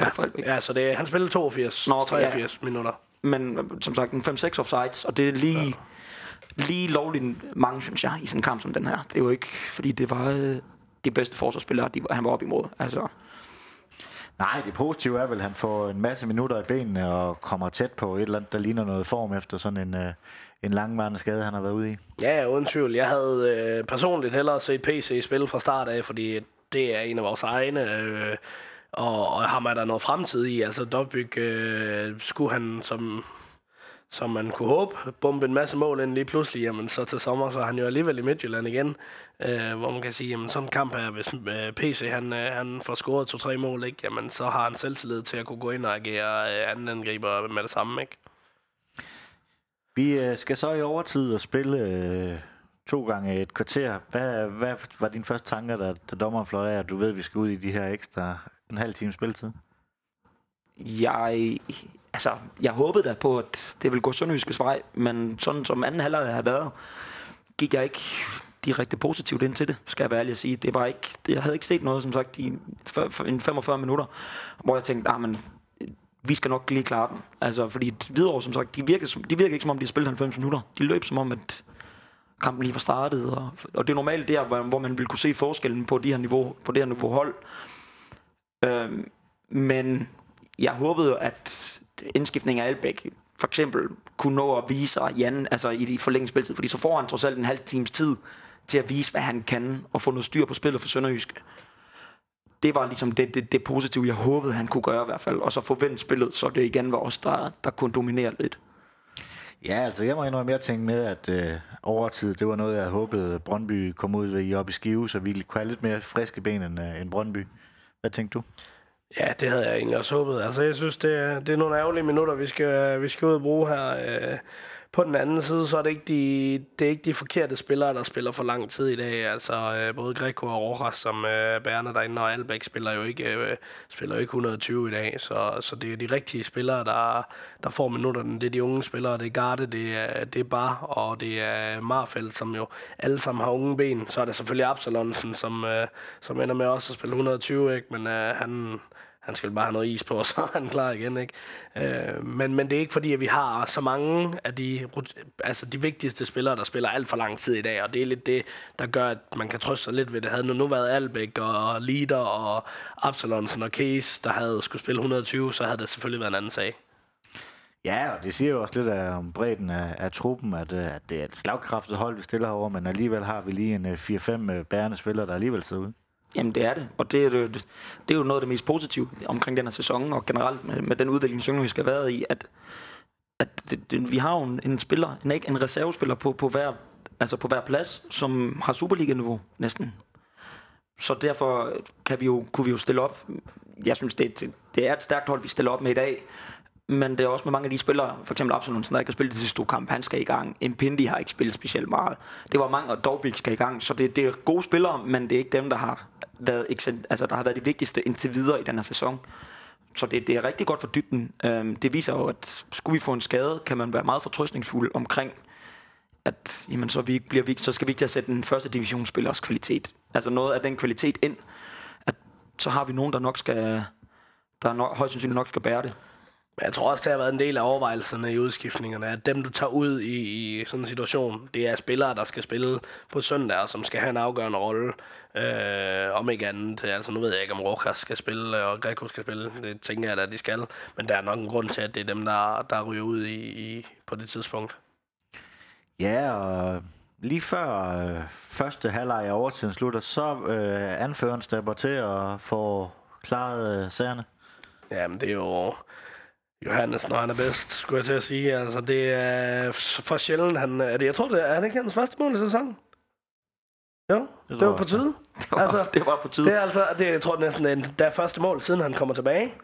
Ja, for Albæk. Ja, så det, han spillede 82, Nå, Nå, okay, 83 ja. minutter. Men som sagt, en 5-6 offsides, og det er lige, ja. lige lovligt mange, synes jeg, i sådan en kamp som den her. Det er jo ikke, fordi det var øh, de bedste forsvarsspillere, de, han var op imod. Altså, Nej, det positive er vel, at han får en masse minutter i benene og kommer tæt på et eller andet, der ligner noget form efter sådan en, øh, en langvarende skade, han har været ude i. Ja, uden tvivl. Jeg havde øh, personligt hellere set PC spille fra start af, fordi det er en af vores egne, øh, og, og ham er der noget fremtid i. Altså, Dobbyk øh, skulle han, som, som man kunne håbe, bombe en masse mål ind lige pludselig, jamen så til sommer, så er han jo alligevel i Midtjylland igen, øh, hvor man kan sige, jamen sådan en kamp her, hvis øh, PC han, øh, han får scoret to-tre mål, ikke, jamen så har han selvtillid til at kunne gå ind og agere øh, anden angriber med det samme, ikke? Vi øh, skal så i overtid og spille øh, to gange et kvarter. Hvad, hvad var dine første tanker, da, da dommeren flot af, at du ved, at vi skal ud i de her ekstra en halv time spilletid? jeg, altså, jeg håbede da på, at det ville gå Sønderjyskes vej, men sådan som anden halvleg har været, gik jeg ikke direkte positivt ind til det, skal jeg være ærlig at sige. Det var ikke, det, jeg havde ikke set noget, som sagt, i en 45 minutter, hvor jeg tænkte, ah, men vi skal nok lige klare den. Altså, fordi Hvidovre, som sagt, de virker, som, de virker ikke som om, de har spillet 90 minutter. De løb som om, at kampen lige var startet, og, og det er normalt der, hvor, hvor man vil kunne se forskellen på, de her niveau, på det her niveau hold. Øhm, men jeg håbede, at indskiftningen af Albæk for eksempel kunne nå at vise sig Jan, altså i de forlængede spilletid, fordi så får han trods alt en halv times tid til at vise, hvad han kan, og få noget styr på spillet for Sønderjysk. Det var ligesom det, det, det positive, jeg håbede, han kunne gøre i hvert fald, og så forvente spillet, så det igen var os, der, der kunne dominere lidt. Ja, altså jeg må indrømme, jeg tænkte med, at øh, overtid, det var noget, jeg håbede, Brøndby kom ud ved i op i Skive, så vi kunne have lidt mere friske ben end, øh, end Brøndby. Hvad tænkte du? Ja, det havde jeg egentlig også håbet. Altså, jeg synes, det er, det er nogle ærgerlige minutter, vi skal, vi skal ud og bruge her. Øh, på den anden side, så er det ikke de, det er ikke de forkerte spillere, der spiller for lang tid i dag. Altså, øh, både Greco og Rojas, som øh, bærende derinde, og Albæk spiller jo ikke, øh, spiller jo ikke 120 i dag. Så, så det er de rigtige spillere, der, der får minutterne. Det er de unge spillere, det er Garde, det er, det er Bar, og det er Marfeldt, som jo alle sammen har unge ben. Så er det selvfølgelig Absalonsen, som, øh, som ender med også at spille 120, ikke? men øh, han han skal bare have noget is på, og så er han klar igen. Ikke? Øh, men, men det er ikke fordi, at vi har så mange af de, altså de vigtigste spillere, der spiller alt for lang tid i dag, og det er lidt det, der gør, at man kan trøste sig lidt ved det. Havde nu, nu været Albæk og Lider og Absalonsen og Case, der havde skulle spille 120, så havde det selvfølgelig været en anden sag. Ja, og det siger jo også lidt om bredden af, af truppen, at, øh, at det er et slagkraftet hold, vi stiller herovre, men alligevel har vi lige en øh, 4-5 øh, bærende spillere, der alligevel sidder ude. Jamen det er det, og det er, det, det er jo noget af det mest positive omkring den her sæson, og generelt med, med den udvikling, som vi skal have været i, at, at det, det, vi har jo en, en spiller, en, ikke en reservespiller på, på, hver, altså på hver plads, som har Superliga-niveau næsten. Så derfor kan vi jo, kunne vi jo stille op. Jeg synes, det, det er et stærkt hold, vi stiller op med i dag. Men det er også med mange af de spillere, for eksempel Absalon, der ikke har spillet de sidste to kampe, han skal i gang. Impindi har ikke spillet specielt meget. Det var mange, og Dobik skal i gang. Så det, det er gode spillere, men det er ikke dem, der har været, altså, der har været de vigtigste indtil videre i den her sæson. Så det, det er rigtig godt for dybden. Øhm, det viser jo, at skulle vi få en skade, kan man være meget fortrøstningsfuld omkring, at jamen, så, vi, bliver vi, så skal vi ikke til at sætte den første divisionsspillers kvalitet. Altså noget af den kvalitet ind, at så har vi nogen, der nok skal, der nok, højst sandsynligt nok skal bære det. Men jeg tror også, det har været en del af overvejelserne i udskiftningerne, at dem, du tager ud i, i sådan en situation, det er spillere, der skal spille på søndag, og som skal have en afgørende rolle. Øh, om ikke andet. Altså, nu ved jeg ikke, om Rojas skal spille, og Greco skal spille. Det tænker jeg da, at de skal. Men der er nok en grund til, at det er dem, der, der ryger ud i, i, på det tidspunkt. Ja, og lige før øh, første halvleg af overtiden slutter, så øh, anføreren stepper til at få klaret øh, sagerne. Jamen, det er jo Johannes, når han er bedst, skulle jeg til at sige. Altså, det er for sjældent, han... Er det, jeg tror, det er, er det ikke hans første mål i sæsonen? Jo, det, det var på tide. Det var, altså, det var på tide. Det er altså, det, jeg tror næsten, det er, første mål, siden han kommer tilbage.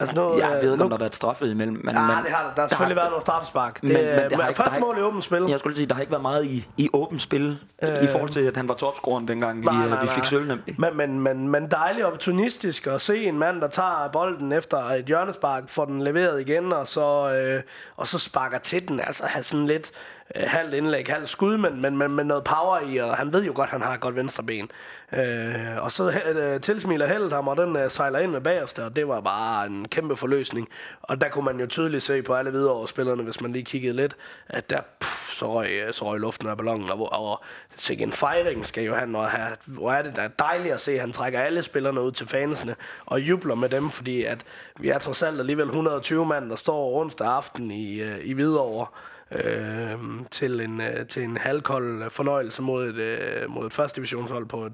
Altså nu, jeg ved ikke, nu, om der har været straffe imellem. Men, ja, men, det har der. Der har selvfølgelig har, været nogle straffespark. Det, men, men det har ikke, første mål i åbent spil. Jeg skulle sige, der har ikke været meget i, i åbent spil, øh, i forhold til, at han var topscoren dengang, nej, vi, nej, vi fik sølv. Men, men, men, men dejligt opportunistisk at se en mand, der tager bolden efter et hjørnespark, får den leveret igen, og så, øh, og så sparker til den. Altså have sådan lidt øh, Øh, halvt indlæg, halvt skud, men, men, men med noget power i, og han ved jo godt, at han har et godt venstre ben. Øh, og så øh, tilsmiler heldet ham, og den øh, sejler ind med bagerste, og det var bare en kæmpe forløsning. Og der kunne man jo tydeligt se på alle videre spillerne, hvis man lige kiggede lidt, at der puff, så, røg, øh, så røg luften af ballonen, og, og så en fejring skal jo han og have. Hvor er det da dejligt at se, at han trækker alle spillerne ud til fansene og jubler med dem, fordi at vi er trods alt alligevel 120 mand, der står onsdag aften i, øh, i Hvidovre øh, til, en, øh, til en halvkold fornøjelse mod et, øh, mod et første divisionshold på et,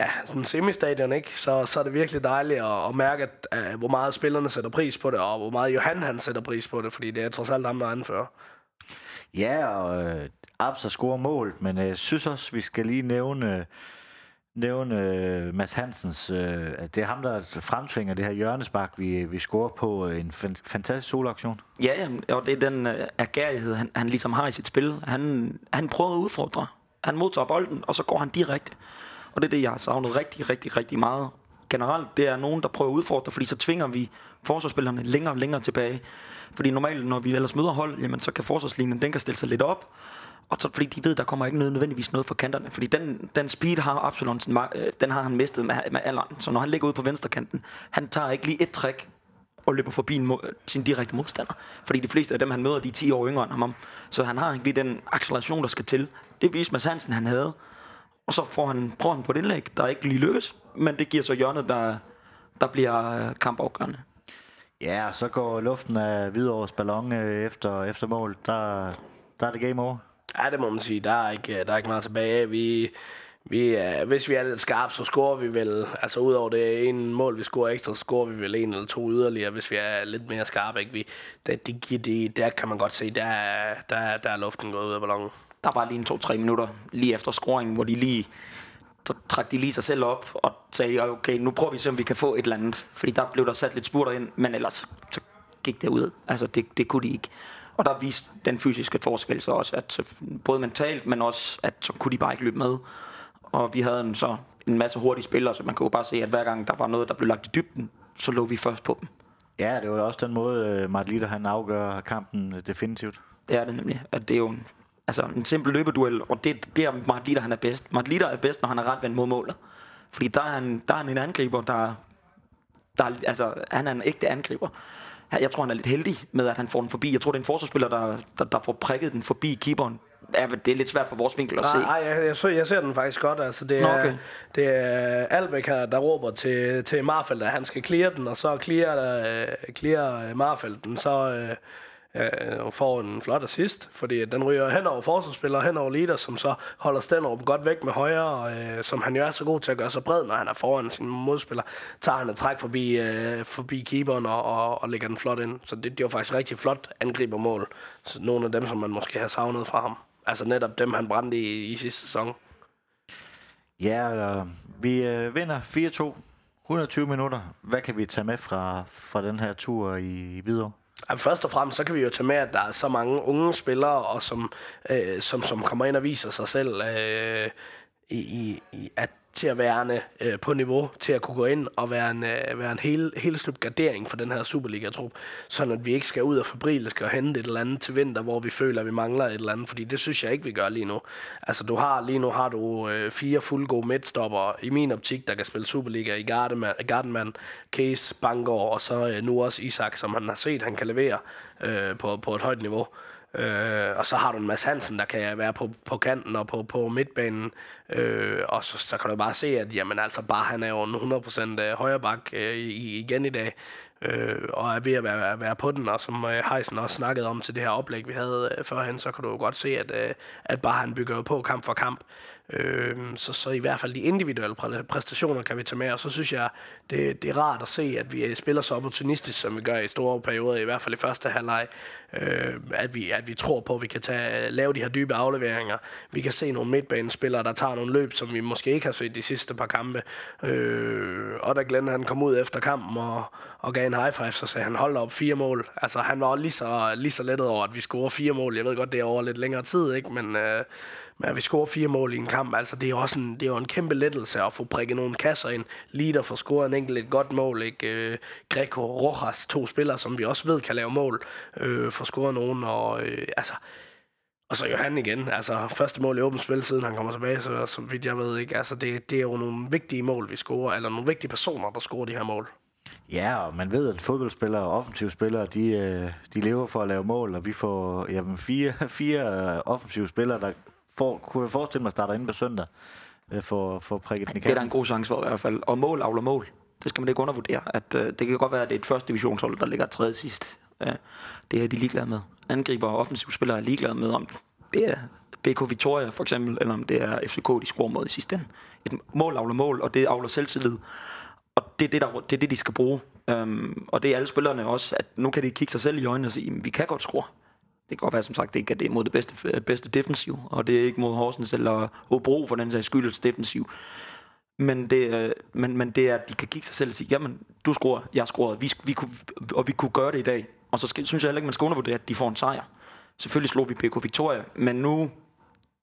ja, sådan semistadion, ikke? Så, så er det virkelig dejligt at, at mærke, at, at, hvor meget spillerne sætter pris på det, og hvor meget Johan han sætter pris på det, fordi det er trods alt ham, der anfører. Ja, og øh, Abs har scoret mål, men øh, synes også, vi skal lige nævne, nævne øh, Mads Hansens, øh, at det er ham, der fremtvinger det her hjørnespark, vi, vi scorer på øh, en fan, fantastisk solaktion. Ja, jamen, og det er den øh, agerighed, han, han ligesom har i sit spil. Han, han prøver at udfordre. Han modtager bolden, og så går han direkte. Og det er det, jeg har savnet rigtig, rigtig, rigtig meget. Generelt, det er nogen, der prøver at udfordre, fordi så tvinger vi forsvarsspillerne længere og længere tilbage. Fordi normalt, når vi ellers møder hold, jamen, så kan forsvarslinjen, den kan stille sig lidt op, og så, fordi de ved, der kommer ikke nødvendigvis noget fra kanterne. Fordi den, den speed har Absalon, øh, den har han mistet med, med alderen. Så når han ligger ude på venstre kanten, han tager ikke lige et træk og løber forbi en, sin direkte modstander. Fordi de fleste af dem, han møder, de er 10 år yngre end ham. Så han har ikke lige den acceleration, der skal til. Det viste Mads Hansen, han havde. Og så får han, prøver han på et indlæg, der ikke lige lykkes. Men det giver så hjørnet, der, der bliver øh, kampafgørende. Ja, og så går luften af Hvidovres ballon øh, efter, efter mål. Der, der er det game over. Ja, det må man sige. Der er ikke, der er ikke meget tilbage. Vi, vi, er, hvis vi er lidt skarpe, så scorer vi vel, altså udover det ene mål, vi scorer ekstra, så scorer vi vel en eller to yderligere, hvis vi er lidt mere skarpe. Ikke? Vi, der, de, de, der kan man godt se, der, der, der er luften gået ud af ballonen. Der var lige en to-tre minutter lige efter scoringen, hvor de lige så trak de lige sig selv op og sagde, okay, nu prøver vi se, om vi kan få et eller andet. Fordi der blev der sat lidt spurter ind, men ellers så gik det ud. Altså, det, det kunne de ikke. Og der viste den fysiske forskel så også, at både mentalt, men også, at så kunne de bare ikke løbe med. Og vi havde en, så en masse hurtige spillere, så man kunne bare se, at hver gang der var noget, der blev lagt i dybden, så lå vi først på dem. Ja, det var også den måde, øh, Martliter han afgør kampen definitivt. Det er det nemlig. At det er jo en, altså en simpel løbeduel, og det, det er Martliter, han er bedst. Martliter er bedst, når han er ret vendt mod målet. Fordi der er, han, der er han en angriber, der, der altså, han er en ægte angriber. Jeg tror, han er lidt heldig med, at han får den forbi. Jeg tror, det er en forsvarsspiller, der, der, der får prikket den forbi keeperen. Ja, det er lidt svært for vores vinkel at se. Nej, jeg, jeg, jeg, ser den faktisk godt. Altså, det, er, okay. det er Albæk her, der råber til, til Marfeldt, at han skal clear den, og så clear, uh, clear Marfeldt den, så... Uh, øh, får en flot assist, fordi den ryger hen over forsvarsspillere, hen over leader, som så holder Stenrup godt væk med højre, øh, som han jo er så god til at gøre sig bred, når han er foran sin modspiller. Tager han et træk forbi, øh, forbi keeperen og, og, og lægger den flot ind. Så det, det var faktisk rigtig flot angribermål. Så nogle af dem, som man måske har savnet fra ham. Altså netop dem, han brændte i, i sidste sæson. Ja, øh, vi øh, vinder 4-2. 120 minutter. Hvad kan vi tage med fra, fra den her tur i, i Hvidovre? Først og fremmest, så kan vi jo tage med, at der er så mange unge spillere, og som, øh, som, som kommer ind og viser sig selv, øh, i, i, at til at være øh, på niveau, til at kunne gå ind og være en, øh, være en hel, helt slut gardering for den her Superliga-trup, sådan at vi ikke skal ud og fabrilsk og hente et eller andet til vinter, hvor vi føler, at vi mangler et eller andet, fordi det synes jeg ikke, vi gør lige nu. Altså, du har, lige nu har du øh, fire fuldgode midtstopper i min optik, der kan spille Superliga i Gardeman, Gardeman Case, Bangor og så øh, nu også Isak, som han har set, han kan levere øh, på, på et højt niveau. Øh, Øh, og så har du en Mads Hansen, der kan være på, på kanten og på, på midtbanen. Øh, og så, så kan du bare se, at jamen, altså, bare han er jo 100% øh, højre bak øh, igen i dag. Øh, og er ved at være, være på den, og som øh, Heisen også snakkede om til det her oplæg, vi havde øh, førhen, så kan du jo godt se, at, øh, at bare han bygger på kamp for kamp. Øh, så, så i hvert fald de individuelle præ- præstationer kan vi tage med, og så synes jeg, det, det er rart at se, at vi spiller så opportunistisk, som vi gør i store perioder, i hvert fald i første halvleg, øh, at, vi, at vi tror på, at vi kan tage, lave de her dybe afleveringer. Vi kan se nogle midtbanespillere, der tager nogle løb, som vi måske ikke har set de sidste par kampe. Øh, og da Glenn han kom ud efter kampen og, og gav en high five, så sagde han, hold op, fire mål. Altså han var lige så, lige så lettet over, at vi scorer fire mål. Jeg ved godt, det er over lidt længere tid, ikke? men... Øh, men at vi scorer fire mål i en kamp, altså det er også en, det er jo en kæmpe lettelse at få prikket nogle kasser ind. Leader får scoret en enkelt et godt mål, ikke? Øh, Greco Rojas, to spillere, som vi også ved kan lave mål, øh, får scoret nogen, og øh, altså Og så Johan igen. Altså, første mål i åbent spil, siden han kommer tilbage, så, så vidt jeg ved ikke. Altså, det, det er jo nogle vigtige mål, vi scorer, eller nogle vigtige personer, der scorer de her mål. Ja, og man ved, at fodboldspillere og offensive spillere, de, øh, de lever for at lave mål, og vi får jamen, fire, fire øh, offensive spillere, der for, kunne jeg forestille mig starter inde på søndag øh, for, for prikket den i Det er der en god chance for i hvert fald. Og mål avler mål. Det skal man ikke undervurdere. At, øh, det kan godt være, at det er et første divisionshold, der ligger tredje sidst. Øh, det er de ligeglade med. Angriber og offensivspillere er ligeglade med, om det er BK Victoria for eksempel, eller om det er FCK, de scorer mod i sidste ende. Et mål avler mål, og det avler selvtillid. Og det er det, der, det, er det de skal bruge. Øhm, og det er alle spillerne også, at nu kan de kigge sig selv i øjnene og sige, vi kan godt score. Det kan godt være, som sagt, det ikke er det mod det bedste, øh, bedste defensiv, og det er ikke mod Horsens eller Hobro for den sags skyldes altså defensiv. Men det, øh, men, men det er, at de kan kigge sig selv og sige, jamen, du scorer, jeg scorede, vi, vi kunne, og vi kunne gøre det i dag. Og så skal, synes jeg heller ikke, man skal undervurdere, at de får en sejr. Selvfølgelig slog vi BK Victoria, men nu,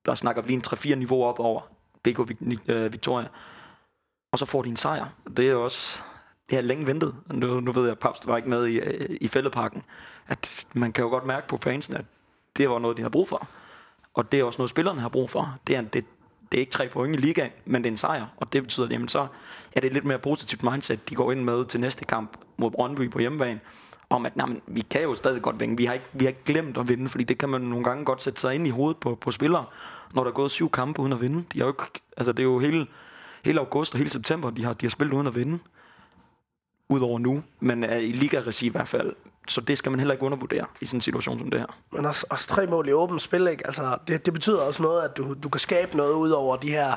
der snakker vi lige en 3-4 niveau op over BK øh, Victoria. Og så får de en sejr. Det er også, det længe ventet. Nu, nu ved jeg, at Papst var ikke med i, øh, i fældeparken. At man kan jo godt mærke på fansen, at det var noget, de har brug for. Og det er også noget, spillerne har brug for. Det er, det, det er ikke tre point i ligaen, men det er en sejr. Og det betyder, at jamen, så er det et lidt mere positivt mindset, de går ind med til næste kamp mod Brøndby på hjemmebane. Om at jamen, vi kan jo stadig godt vinde. Vi har, ikke, vi har ikke glemt at vinde, fordi det kan man nogle gange godt sætte sig ind i hovedet på, på spillere, når der er gået syv kampe uden at vinde. De har jo ikke, altså, det er jo hele, hele august og hele september, de har, de har spillet uden at vinde. Udover nu, men er i liga-regi i hvert fald. Så det skal man heller ikke undervurdere i sådan en situation som det her. Men også, også tre mål i åbent spil, ikke? Altså, det, det betyder også noget, at du, du kan skabe noget ud over de her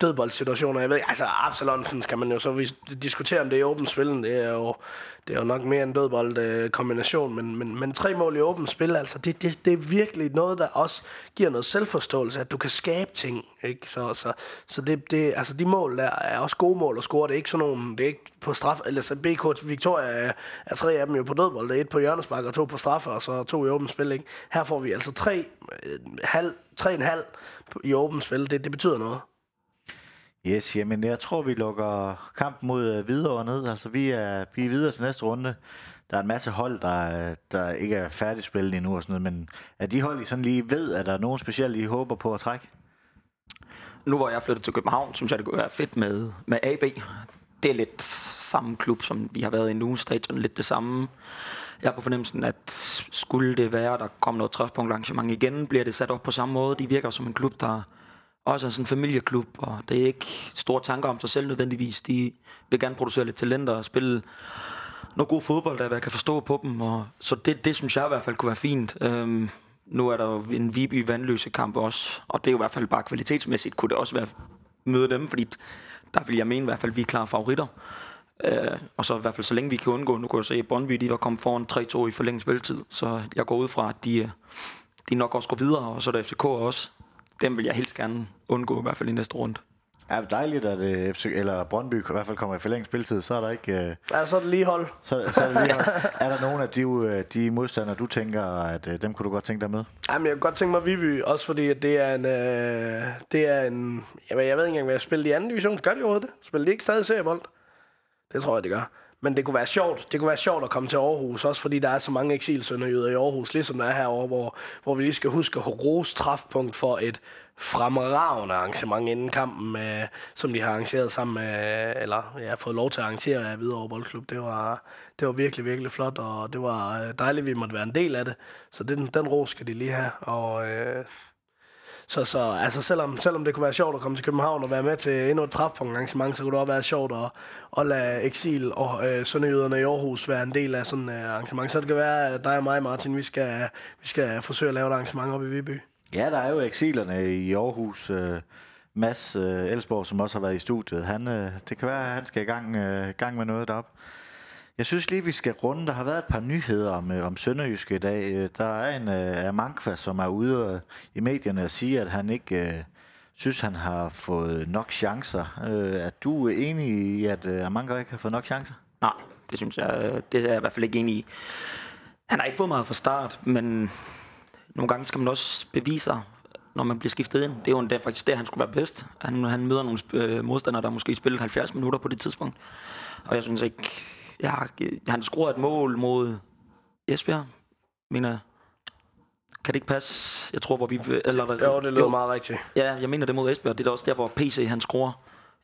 dødboldsituationer. Jeg ved altså Absalonsen skal man jo så diskutere, om det er i åbent spil. Det er jo, det er jo nok mere en dødbold øh, kombination, men, men, men tre mål i åbent spil, altså det, det, det er virkelig noget, der også giver noget selvforståelse, at du kan skabe ting. Ikke? Så, så, så det, det, altså de mål der er også gode mål at score. Det er ikke sådan nogle, det er ikke på straf, eller så BK Victoria er, er tre af dem jo på dødbold. Det er et på hjørnespark og to på straffe, og så to i åbent spil. Ikke? Her får vi altså tre, øh, halv, tre en halv i åbent spil. Det, det betyder noget. Yes, jamen jeg tror, vi lukker kampen mod øh, videre videre ned. Altså vi er, vi er videre til næste runde. Der er en masse hold, der, øh, der ikke er færdigspillet endnu og sådan noget, men er de hold, I sådan lige ved, at der er nogen specielt, I håber på at trække? nu hvor jeg er flyttet til København, synes jeg, det kunne være fedt med, med AB. Det er lidt samme klub, som vi har været i nu. Stadion lidt det samme. Jeg er på fornemmelsen, at skulle det være, der kommer noget træfpunktarrangement igen, bliver det sat op på samme måde. De virker som en klub, der også er sådan en familieklub, og det er ikke store tanker om sig selv nødvendigvis. De vil gerne producere lidt talenter og spille noget god fodbold, der jeg kan forstå på dem. Og, så det, det synes jeg i hvert fald kunne være fint. Øhm, nu er der jo en Viby vandløse kamp også, og det er jo i hvert fald bare kvalitetsmæssigt, kunne det også være møde dem, fordi der vil jeg mene i hvert fald, at vi er klare favoritter. Øh, og så i hvert fald så længe vi kan undgå, nu kan jeg se, at Brøndby de var kommet foran 3-2 i forlænget spilletid, så jeg går ud fra, at de, øh, de nok også går videre, og så er der FCK også. Dem vil jeg helst gerne undgå, i hvert fald i næste runde. Er det dejligt, at øh, FC, eller Brøndby i hvert fald kommer i forlænget spilletid, så er der ikke... Øh, Ja, så er det lige hold. så, så er, det lige, er der nogen af de, øh, de modstandere, du tænker, at dem kunne du godt tænke dig med? Jamen, jeg kunne godt tænke mig Viby, også fordi at det er en... Det er en jamen, jeg ved ikke engang, hvad jeg spiller i anden division. Gør de overhovedet det? Spiller de ikke stadig seriebold? Det tror jeg, det gør. Men det kunne være sjovt. Det kunne være sjovt at komme til Aarhus, også fordi der er så mange eksilsønderjyder i Aarhus, ligesom der er herovre, hvor, hvor vi lige skal huske at rose træfpunkt for et fremragende arrangement inden kampen, med, som de har arrangeret sammen med, eller ja, fået lov til at arrangere af Hvidovre Boldklub. Det var, det var virkelig, virkelig flot, og det var øh, dejligt, at vi måtte være en del af det. Så den, den ros skal de lige have, og øh, så, så altså selvom, selvom det kunne være sjovt at komme til København og være med til endnu et træfpunktarrangement, så kunne det også være sjovt at, at lade eksil og øh, sønderjyderne i Aarhus være en del af sådan et øh, arrangement. Så det kan være, at dig og mig, Martin, vi skal, vi skal forsøge at lave et arrangement op i Viby. Ja, der er jo eksilerne i Aarhus. Øh, Mads øh, Elsborg, som også har været i studiet, han, øh, det kan være, at han skal i gang, øh, gang med noget deroppe. Jeg synes lige, vi skal runde. Der har været et par nyheder om, øh, om Sønderjyske i dag. Øh, der er en øh, Amankva, som er ude øh, i medierne og siger, at han ikke øh, synes, han har fået nok chancer. Øh, er du enig i, at øh, Amankva ikke har fået nok chancer? Nej, det synes jeg, øh, det er jeg i hvert fald ikke enig i. Han har ikke fået meget fra start, men nogle gange skal man også bevise sig, når man bliver skiftet ind. Det er jo endda faktisk der, han skulle være bedst. Han, han møder nogle sp- modstandere, der måske spillede 70 minutter på det tidspunkt. Og jeg synes ikke, jeg har, han scorede et mål mod Esbjerg, mener jeg. Kan det ikke passe? Jeg tror, hvor vi... Eller, Jo, det lyder meget rigtigt. Ja, jeg mener det mod Esbjerg. Det er også der, hvor PC han scorer.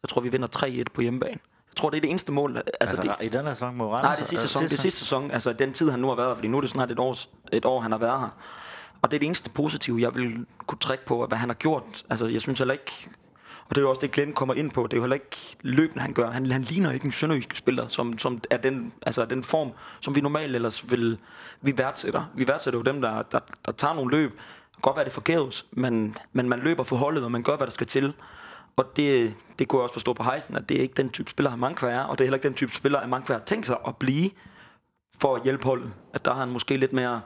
Jeg tror, vi vinder 3-1 på hjemmebane. Jeg tror, det er det eneste mål. Altså, Altså, det, i den her sæson mod Randers? nej, det er sidste sæson. Det er sidste sæson. Altså, den tid, han nu har været her. Fordi nu er det snart et, års, et år, han har været her. Og det er det eneste positive, jeg vil kunne trække på, hvad han har gjort. Altså, jeg synes heller ikke... Og det er jo også det, Glenn kommer ind på. Det er jo heller ikke løben, han gør. Han, han ligner ikke en sønderjysk spiller, som, som er den, altså den form, som vi normalt ellers vil... Vi værdsætter. Vi værdsætter jo dem, der, der, der tager nogle løb. Det kan godt være, det forgæves, men, men man løber for holdet, og man gør, hvad der skal til. Og det, det kunne jeg også forstå på hejsen, at det er ikke den type spiller, Amankwa er, og det er heller ikke den type spiller, Amankwa har tænkt sig at blive for at hjælpe holdet. At der har han måske lidt mere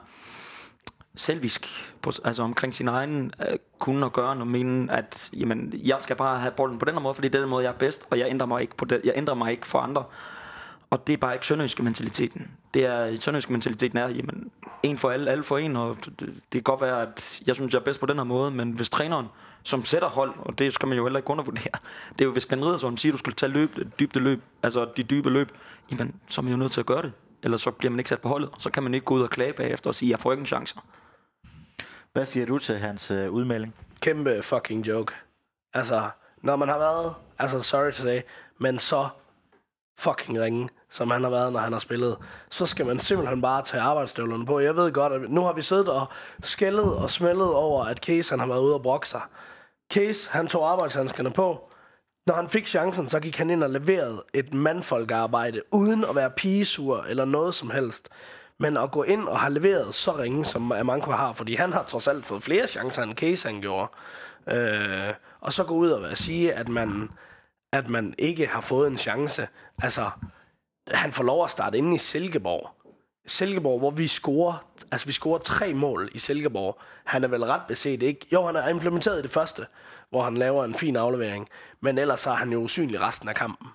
selvisk på, altså omkring sin egen øh, kunde og gøre og mene, at jamen, jeg skal bare have bolden på den her måde, fordi det er den måde, jeg er bedst, og jeg ændrer mig ikke, på det, jeg ændrer mig ikke for andre. Og det er bare ikke sønderjyske mentaliteten. Det er, sønderjyske mentaliteten er, jamen, en for alle, alle for en, og det, det kan godt være, at jeg synes, jeg er bedst på den her måde, men hvis træneren, som sætter hold, og det skal man jo heller ikke undervurdere, det er jo, hvis Glenn Riddersson siger, at du skal tage løb, dybde løb, altså de dybe løb, jamen, så er man jo nødt til at gøre det. Ellers så bliver man ikke sat på holdet, og så kan man ikke gå ud og klage bagefter og sige, jeg får ikke en chance. Hvad siger du til hans øh, udmelding? Kæmpe fucking joke. Altså, når man har været, altså sorry to say, men så fucking ringe, som han har været, når han har spillet, så skal man simpelthen bare tage arbejdsstøvlerne på. Jeg ved godt, at nu har vi siddet og skældet og smældet over, at Case han har været ude og brokke sig. Case, han tog arbejdshandskerne på. Når han fik chancen, så gik han ind og leverede et mandfolkearbejde, uden at være pigesur eller noget som helst. Men at gå ind og have leveret så ringe, som Amanko har, fordi han har trods alt fået flere chancer, end Case han gjorde. Øh, og så gå ud og sige, at man, at man ikke har fået en chance. Altså, han får lov at starte inde i Silkeborg. Silkeborg, hvor vi scorer, altså vi scorer tre mål i Silkeborg. Han er vel ret beset, ikke? Jo, han er implementeret i det første, hvor han laver en fin aflevering. Men ellers så er han jo usynlig resten af kampen.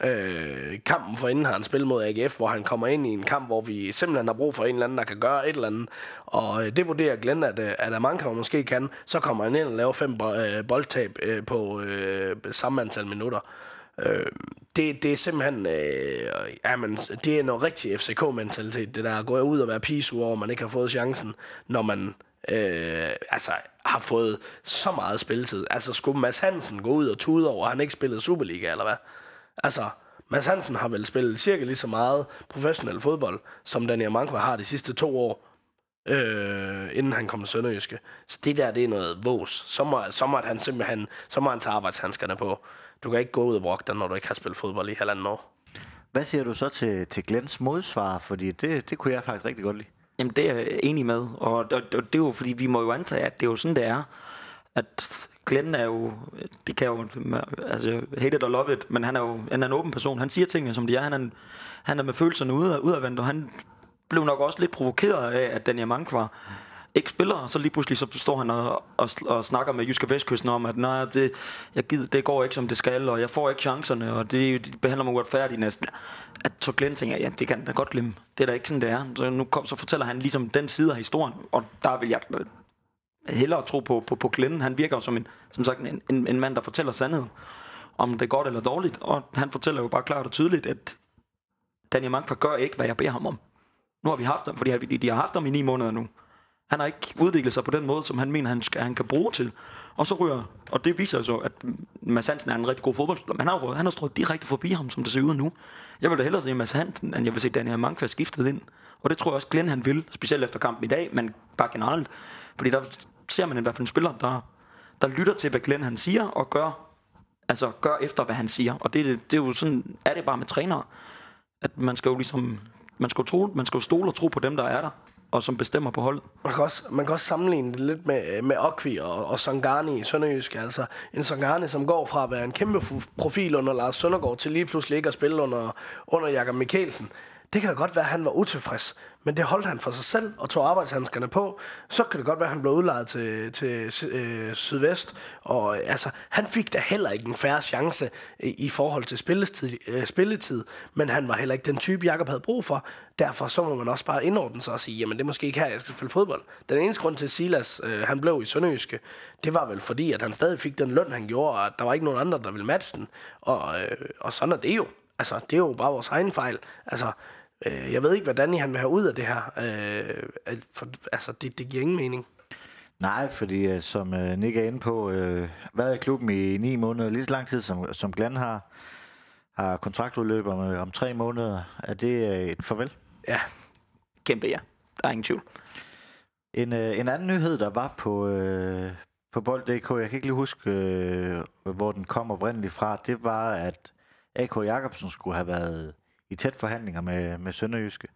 Øh, kampen for inden har han spillet mod AGF, hvor han kommer ind i en kamp, hvor vi simpelthen har brug for en eller anden, der kan gøre et eller andet. Og øh, det vurderer Glenn, at, øh, at Amanka måske kan. Så kommer han ind og laver fem bo- øh, boldtab øh, på øh, samme antal minutter. Øh, det, det er simpelthen, øh, jamen, det er noget rigtig FCK-mentalitet, det der at gå ud og være pisur over, man ikke har fået chancen, når man øh, altså, har fået så meget spilletid. Altså, skulle Mads Hansen gå ud og tude over, at han ikke spillede Superliga, eller hvad? Altså, Mads Hansen har vel spillet cirka lige så meget professionel fodbold, som Daniel Manko har de sidste to år, øh, inden han kom til Sønderjyske. Så det der, det er noget vås. Så må, så må han simpelthen, så må han tage arbejdshandskerne på. Du kan ikke gå ud og brokke dig, når du ikke har spillet fodbold i halvanden år. Hvad siger du så til, til Glens modsvar? Fordi det, det kunne jeg faktisk rigtig godt lide. Jamen, det er jeg enig med, og det, det, det er jo, fordi vi må jo antage, at det er jo sådan, det er, at Glenn er jo, det kan jo, altså, hate it or love it, men han er jo han er en åben person. Han siger tingene, som de er. Han er, en, han er med følelserne ude, udadvendt, og han blev nok også lidt provokeret af, at Daniel Mankvar ikke spiller, og så lige pludselig så står han og, og, og snakker med Jyske Vestkysten om, at nej, det, jeg gider, det går ikke som det skal, og jeg får ikke chancerne, og det, de behandler mig uretfærdigt næsten. At så Glenn tænker, ja, det kan da godt glemme. Det er da ikke sådan, det er. Så nu kom, så fortæller han ligesom den side af historien, og der vil jeg hellere tro på, på, på Glenn. Han virker jo som, en, som sagt en, en, en mand, der fortæller sandheden, om det er godt eller dårligt, og han fortæller jo bare klart og tydeligt, at Daniel Mankvar gør ikke, hvad jeg beder ham om. Nu har vi haft ham, fordi de, har haft ham i ni måneder nu. Han har ikke udviklet sig på den måde, som han mener, han, skal, han kan bruge til. Og så ryger, og det viser så, at Mads Hansen er en rigtig god fodboldspiller, men han har, han har strået direkte forbi ham, som det ser ud nu. Jeg vil da hellere se Mads Hansen, end jeg vil se Daniel Mankvar skiftet ind. Og det tror jeg også Glenn han vil, specielt efter kampen i dag, men bare generelt. Fordi der ser man i hvert fald en spiller, der, der lytter til, hvad Glenn han siger, og gør, altså gør efter, hvad han siger. Og det, det, det er jo sådan, er det bare med trænere, at man skal jo ligesom, man skal jo, tro, man skal jo stole og tro på dem, der er der, og som bestemmer på holdet. Man kan også, man kan også sammenligne det lidt med, med Okvi og, og Sangani i Sønderjysk. Altså en Sangani, som går fra at være en kæmpe profil under Lars Søndergaard til lige pludselig ikke at spille under, under Jakob Mikkelsen. Det kan da godt være, at han var utilfreds, men det holdt han for sig selv og tog arbejdshandskerne på. Så kan det godt være, at han blev udlejet til, til øh, Sydvest. Og øh, altså, han fik da heller ikke en færre chance i, i forhold til spilletid, øh, spilletid, men han var heller ikke den type, Jakob havde brug for. Derfor så må man også bare indordne sig og sige, jamen det er måske ikke her, jeg skal spille fodbold. Den eneste grund til, at Silas øh, han blev i Sønderjyske, det var vel fordi, at han stadig fik den løn, han gjorde, og at der var ikke nogen andre, der ville matche den. Og, øh, og sådan er det jo. Altså, det er jo bare vores egen fejl. Altså, Øh, jeg ved ikke, hvad Danny han vil have ud af det her. Øh, for, altså, det, det giver ingen mening. Nej, fordi øh, som øh, Nick er inde på, øh, været i klubben i ni måneder, lige så lang tid som, som Glenn har, har kontraktudløb om, øh, om tre måneder. Er det øh, et farvel? Ja, Kæmpe ja. Der er ingen tvivl. En, øh, en anden nyhed, der var på, øh, på Bold.dk, jeg kan ikke lige huske, øh, hvor den kom oprindeligt fra, det var, at AK Jacobsen skulle have været i tæt forhandlinger med, med Sønderjyske.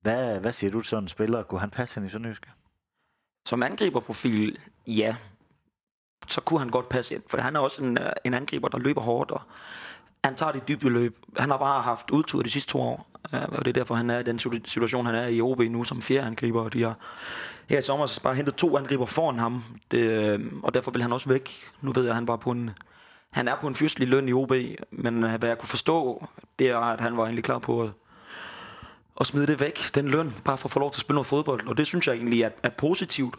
Hvad, hvad siger du til sådan en spiller? Kunne han passe ind i Sønderjyske? Som angriberprofil, ja, så kunne han godt passe ind. For han er også en, øh, en angriber, der løber hårdt, og han tager det dybe løb. Han har bare haft udtur de sidste to år, øh, og det er derfor, han er i den situation, han er i OB nu som fjerde angriber. Og de har her i sommer bare hentet to angriber foran ham, det, øh, og derfor vil han også væk. Nu ved jeg, at han var på en, han er på en fyrstelig løn i OB, men øh, hvad jeg kunne forstå, det er, at han var egentlig klar på at at smide det væk, den løn, bare for at få lov til at spille noget fodbold. Og det synes jeg egentlig er, er positivt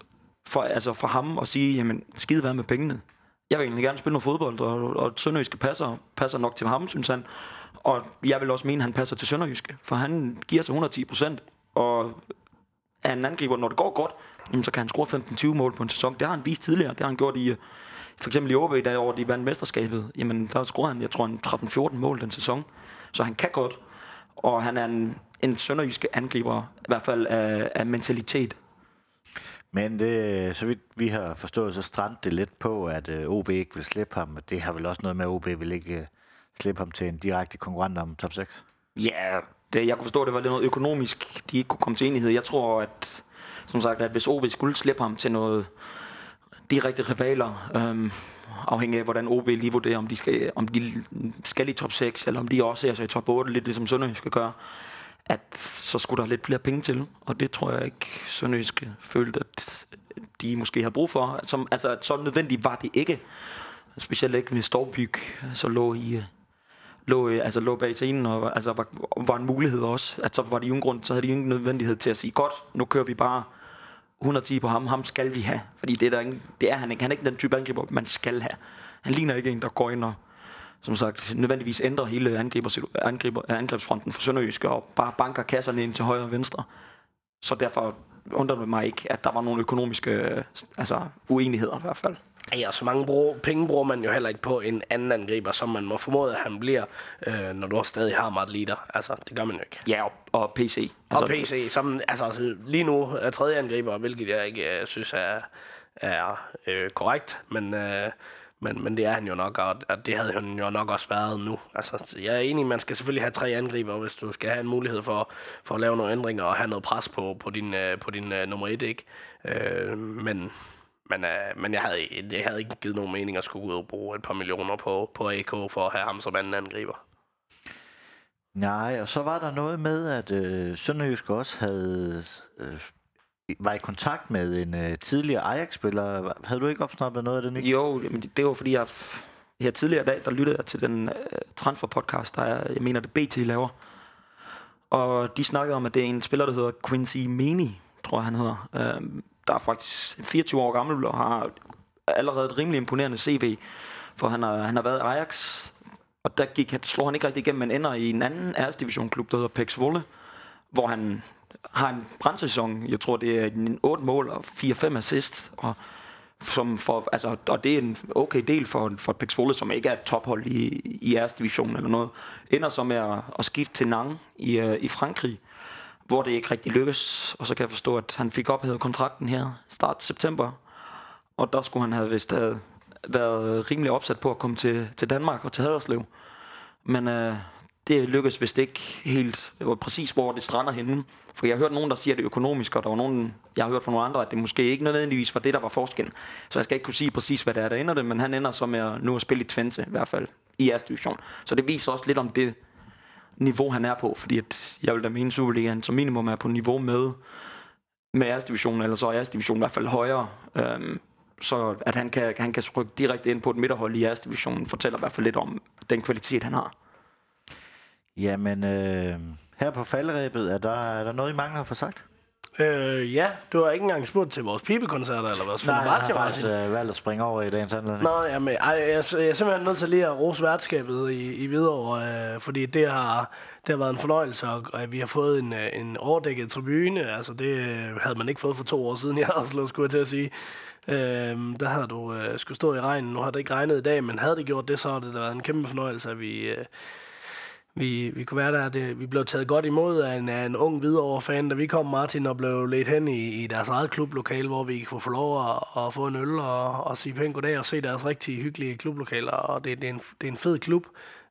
for, altså for ham at sige, jamen skide være med pengene. Jeg vil egentlig gerne spille noget fodbold, og, og Sønderjyske passer, passer nok til ham, synes han. Og jeg vil også mene, at han passer til Sønderjyske, for han giver sig 110 procent, og er en angriber, når det går godt, jamen, så kan han score 15-20 mål på en sæson. Det har han vist tidligere. Det har han gjort i, øh, for eksempel i OB, da over de vandt mesterskabet. Jamen, der scorede han, jeg tror, en 13-14 mål den sæson. Så han kan godt. Og han er en, en sønderjyske angriber, i hvert fald af, af mentalitet. Men det, så vidt vi har forstået, så strandte det lidt på, at øh, OB ikke vil slippe ham. Det har vel også noget med, at OB vil ikke øh, slippe ham til en direkte konkurrent om top 6. Ja, det, jeg kunne forstå, at det var lidt noget økonomisk, de ikke kunne komme til enighed. Jeg tror, at, som sagt, at hvis OB skulle slippe ham til noget direkte rivaler, øhm, afhængig af, hvordan OB lige vurderer, om de skal, om de skal i top 6, eller om de også er så i top 8, lidt ligesom Sønderjysk skal gøre, at så skulle der lidt flere penge til, og det tror jeg ikke, Sønderjysk følte, at de måske har brug for. Som, altså, så nødvendigt var det ikke. Specielt ikke med Storbyg, så lå i, lå, altså, lå bag scenen og altså, var, var en mulighed også. At så var det ingen grund, så havde de ingen nødvendighed til at sige, godt, nu kører vi bare 110 på ham, ham skal vi have. Fordi det er, der ingen, det er han ikke. Han er ikke den type angriber, man skal have. Han ligner ikke en, der går ind og som sagt, nødvendigvis ændrer hele angriber, angriber, angrebsfronten for Sønderjysk og bare banker kasserne ind til højre og venstre. Så derfor undrer det mig ikke, at der var nogle økonomiske øh, altså, uenigheder i hvert fald. Ja, så mange bruger, penge bruger man jo heller ikke på en anden angriber, som man må formode, at han bliver, øh, når du stadig har Mart Leader. Altså, det gør man jo ikke. Ja, og, og PC. Altså, og PC, som altså, lige nu er tredje angriber, hvilket jeg ikke øh, synes er, er øh, korrekt, men, øh, men, men det er han jo nok, og, og det havde han jo nok også været nu. Altså, jeg er enig, man skal selvfølgelig have tre angriber, hvis du skal have en mulighed for, for at lave nogle ændringer og have noget pres på, på din, øh, på din øh, nummer et, ikke? Øh, men men, øh, men jeg havde, det havde ikke givet nogen mening at skulle ud og bruge et par millioner på, på AK for at have ham som anden angriber. Nej, og så var der noget med, at øh, Sønderjysk også havde, øh, var i kontakt med en øh, tidligere Ajax-spiller. Havde du ikke opsnappet noget af det, Nick? Jo, men det, det var fordi, jeg her tidligere i dag, der lyttede jeg til den øh, transfer-podcast, der er, jeg mener, det BT laver. Og de snakkede om, at det er en spiller, der hedder Quincy Meni, tror jeg, han hedder. Øh, der er faktisk 24 år gammel og har allerede et rimelig imponerende CV. For han har, han har været i Ajax, og der gik, han- slår han ikke rigtig igennem, men ender i en anden æresdivisionklub, der hedder Pex Volle, hvor han har en brændsæson, Jeg tror, det er en 8 mål og 4-5 assist, og som for, altså, og det er en okay del for, for Pex Volle, som ikke er et tophold i, i æresdivisionen eller noget, ender så med at, at skifte til Nantes i, øh, i Frankrig, hvor det ikke rigtig lykkes. Og så kan jeg forstå, at han fik ophævet kontrakten her start september, og der skulle han have vist have været rimelig opsat på at komme til, til Danmark og til Haderslev. Men øh, det lykkedes vist ikke helt hvor præcis, hvor det strander henne. For jeg har hørt nogen, der siger at det er økonomisk, og der var nogen, jeg har hørt fra nogle andre, at det måske ikke nødvendigvis var det, der var forskellen. Så jeg skal ikke kunne sige præcis, hvad det er, der ender det, men han ender så med at nu at spille i Twente, i hvert fald i jeres division. Så det viser også lidt om det niveau, han er på, fordi at jeg vil da mene, Superligaen som minimum er på niveau med med jeres division, eller så er jeres division i hvert fald højere. Øhm, så at han kan, han kan rykke direkte ind på et midterhold i jeres division, fortæller i hvert fald lidt om den kvalitet, han har. Jamen, øh, her på faldrebet, er der, er der noget, I mangler at få sagt? Øh, ja, du har ikke engang spurgt til vores pibekoncerter, eller vores Nej, jeg har faktisk øh, valgt at springe over i dagens anledning. Nå, jamen, ej, jeg, jeg er simpelthen nødt til lige at rose værtskabet i, i Hvidovre, øh, fordi det har, det har været en fornøjelse, og, og vi har fået en, øh, en overdækket tribune. Altså, det øh, havde man ikke fået for to år siden, jeg har slået, skulle jeg til at sige. Øh, der havde du øh, skulle stå i regnen. Nu har det ikke regnet i dag, men havde det gjort det, så havde det været en kæmpe fornøjelse, at vi... Øh, vi, vi kunne være der. Det, vi blev taget godt imod af en, af en ung Hvidovre-fan, da vi kom, Martin, og blev ledt hen i, i deres eget klublokale, hvor vi kunne få lov at, at få en øl og, og sige pænt goddag og se deres rigtig hyggelige klublokaler. Og det, det, er, en, det er en fed klub,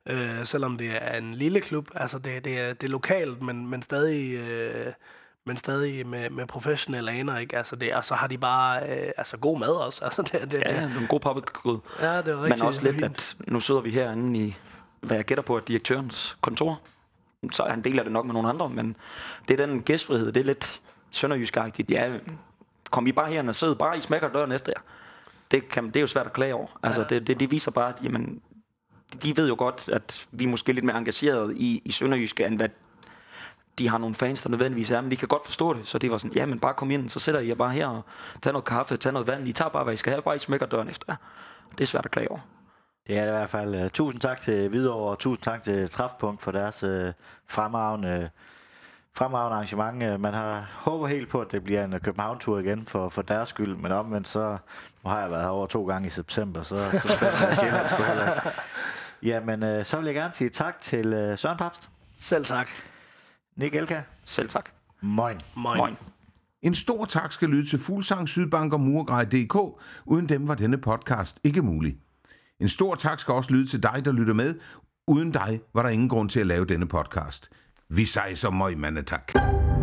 øh, selvom det er en lille klub. Altså, det, det, er, det er lokalt, men, men stadig... Øh, men stadig med, med professionelle aner, ikke? Altså det, og så har de bare øh, altså god mad også. Altså det, det, Ja, det, det er en god poppetgrød. ja, det er rigtig Men også lidt, fint. at nu sidder vi herinde i, hvad jeg gætter på, at direktørens kontor. Så han deler det nok med nogle andre, men det er den gæstfrihed, det er lidt sønderjysk-agtigt. Ja, kom I bare herinde og sidde, bare I smækker døren efter jer. Det, kan, det er jo svært at klage over. Altså, Ja. det, det, det viser bare, at jamen, de ved jo godt, at vi er måske lidt mere engageret i, i Sønderjyske, end hvad de har nogle fans, der nødvendigvis er, men de kan godt forstå det, så de var sådan, ja, men bare kom ind, så sætter I jer bare her og tager noget kaffe, tager noget vand, I tager bare, hvad I skal have, bare I smækker døren efter. Det er svært at klage over. Det er det i hvert fald. Uh, tusind tak til Hvidovre, og tusind tak til Træfpunkt for deres uh, fremragende, fremragende arrangement. Uh, man har håber helt på, at det bliver en uh, København-tur igen for, for deres skyld, men omvendt så, nu har jeg været herovre to gange i september, så, så spændende er Sjælland sgu heller. Jamen, uh, så vil jeg gerne sige tak til uh, Søren Papst, Selv tak. Nick Elka, Selv tak. Moin. Moin. Moin. En stor tak skal lyde til Fuglsang, Sydbank og Murgrej.dk. Uden dem var denne podcast ikke mulig. En stor tak skal også lyde til dig, der lytter med. Uden dig var der ingen grund til at lave denne podcast. Vi sejser møg, mandetak. tak.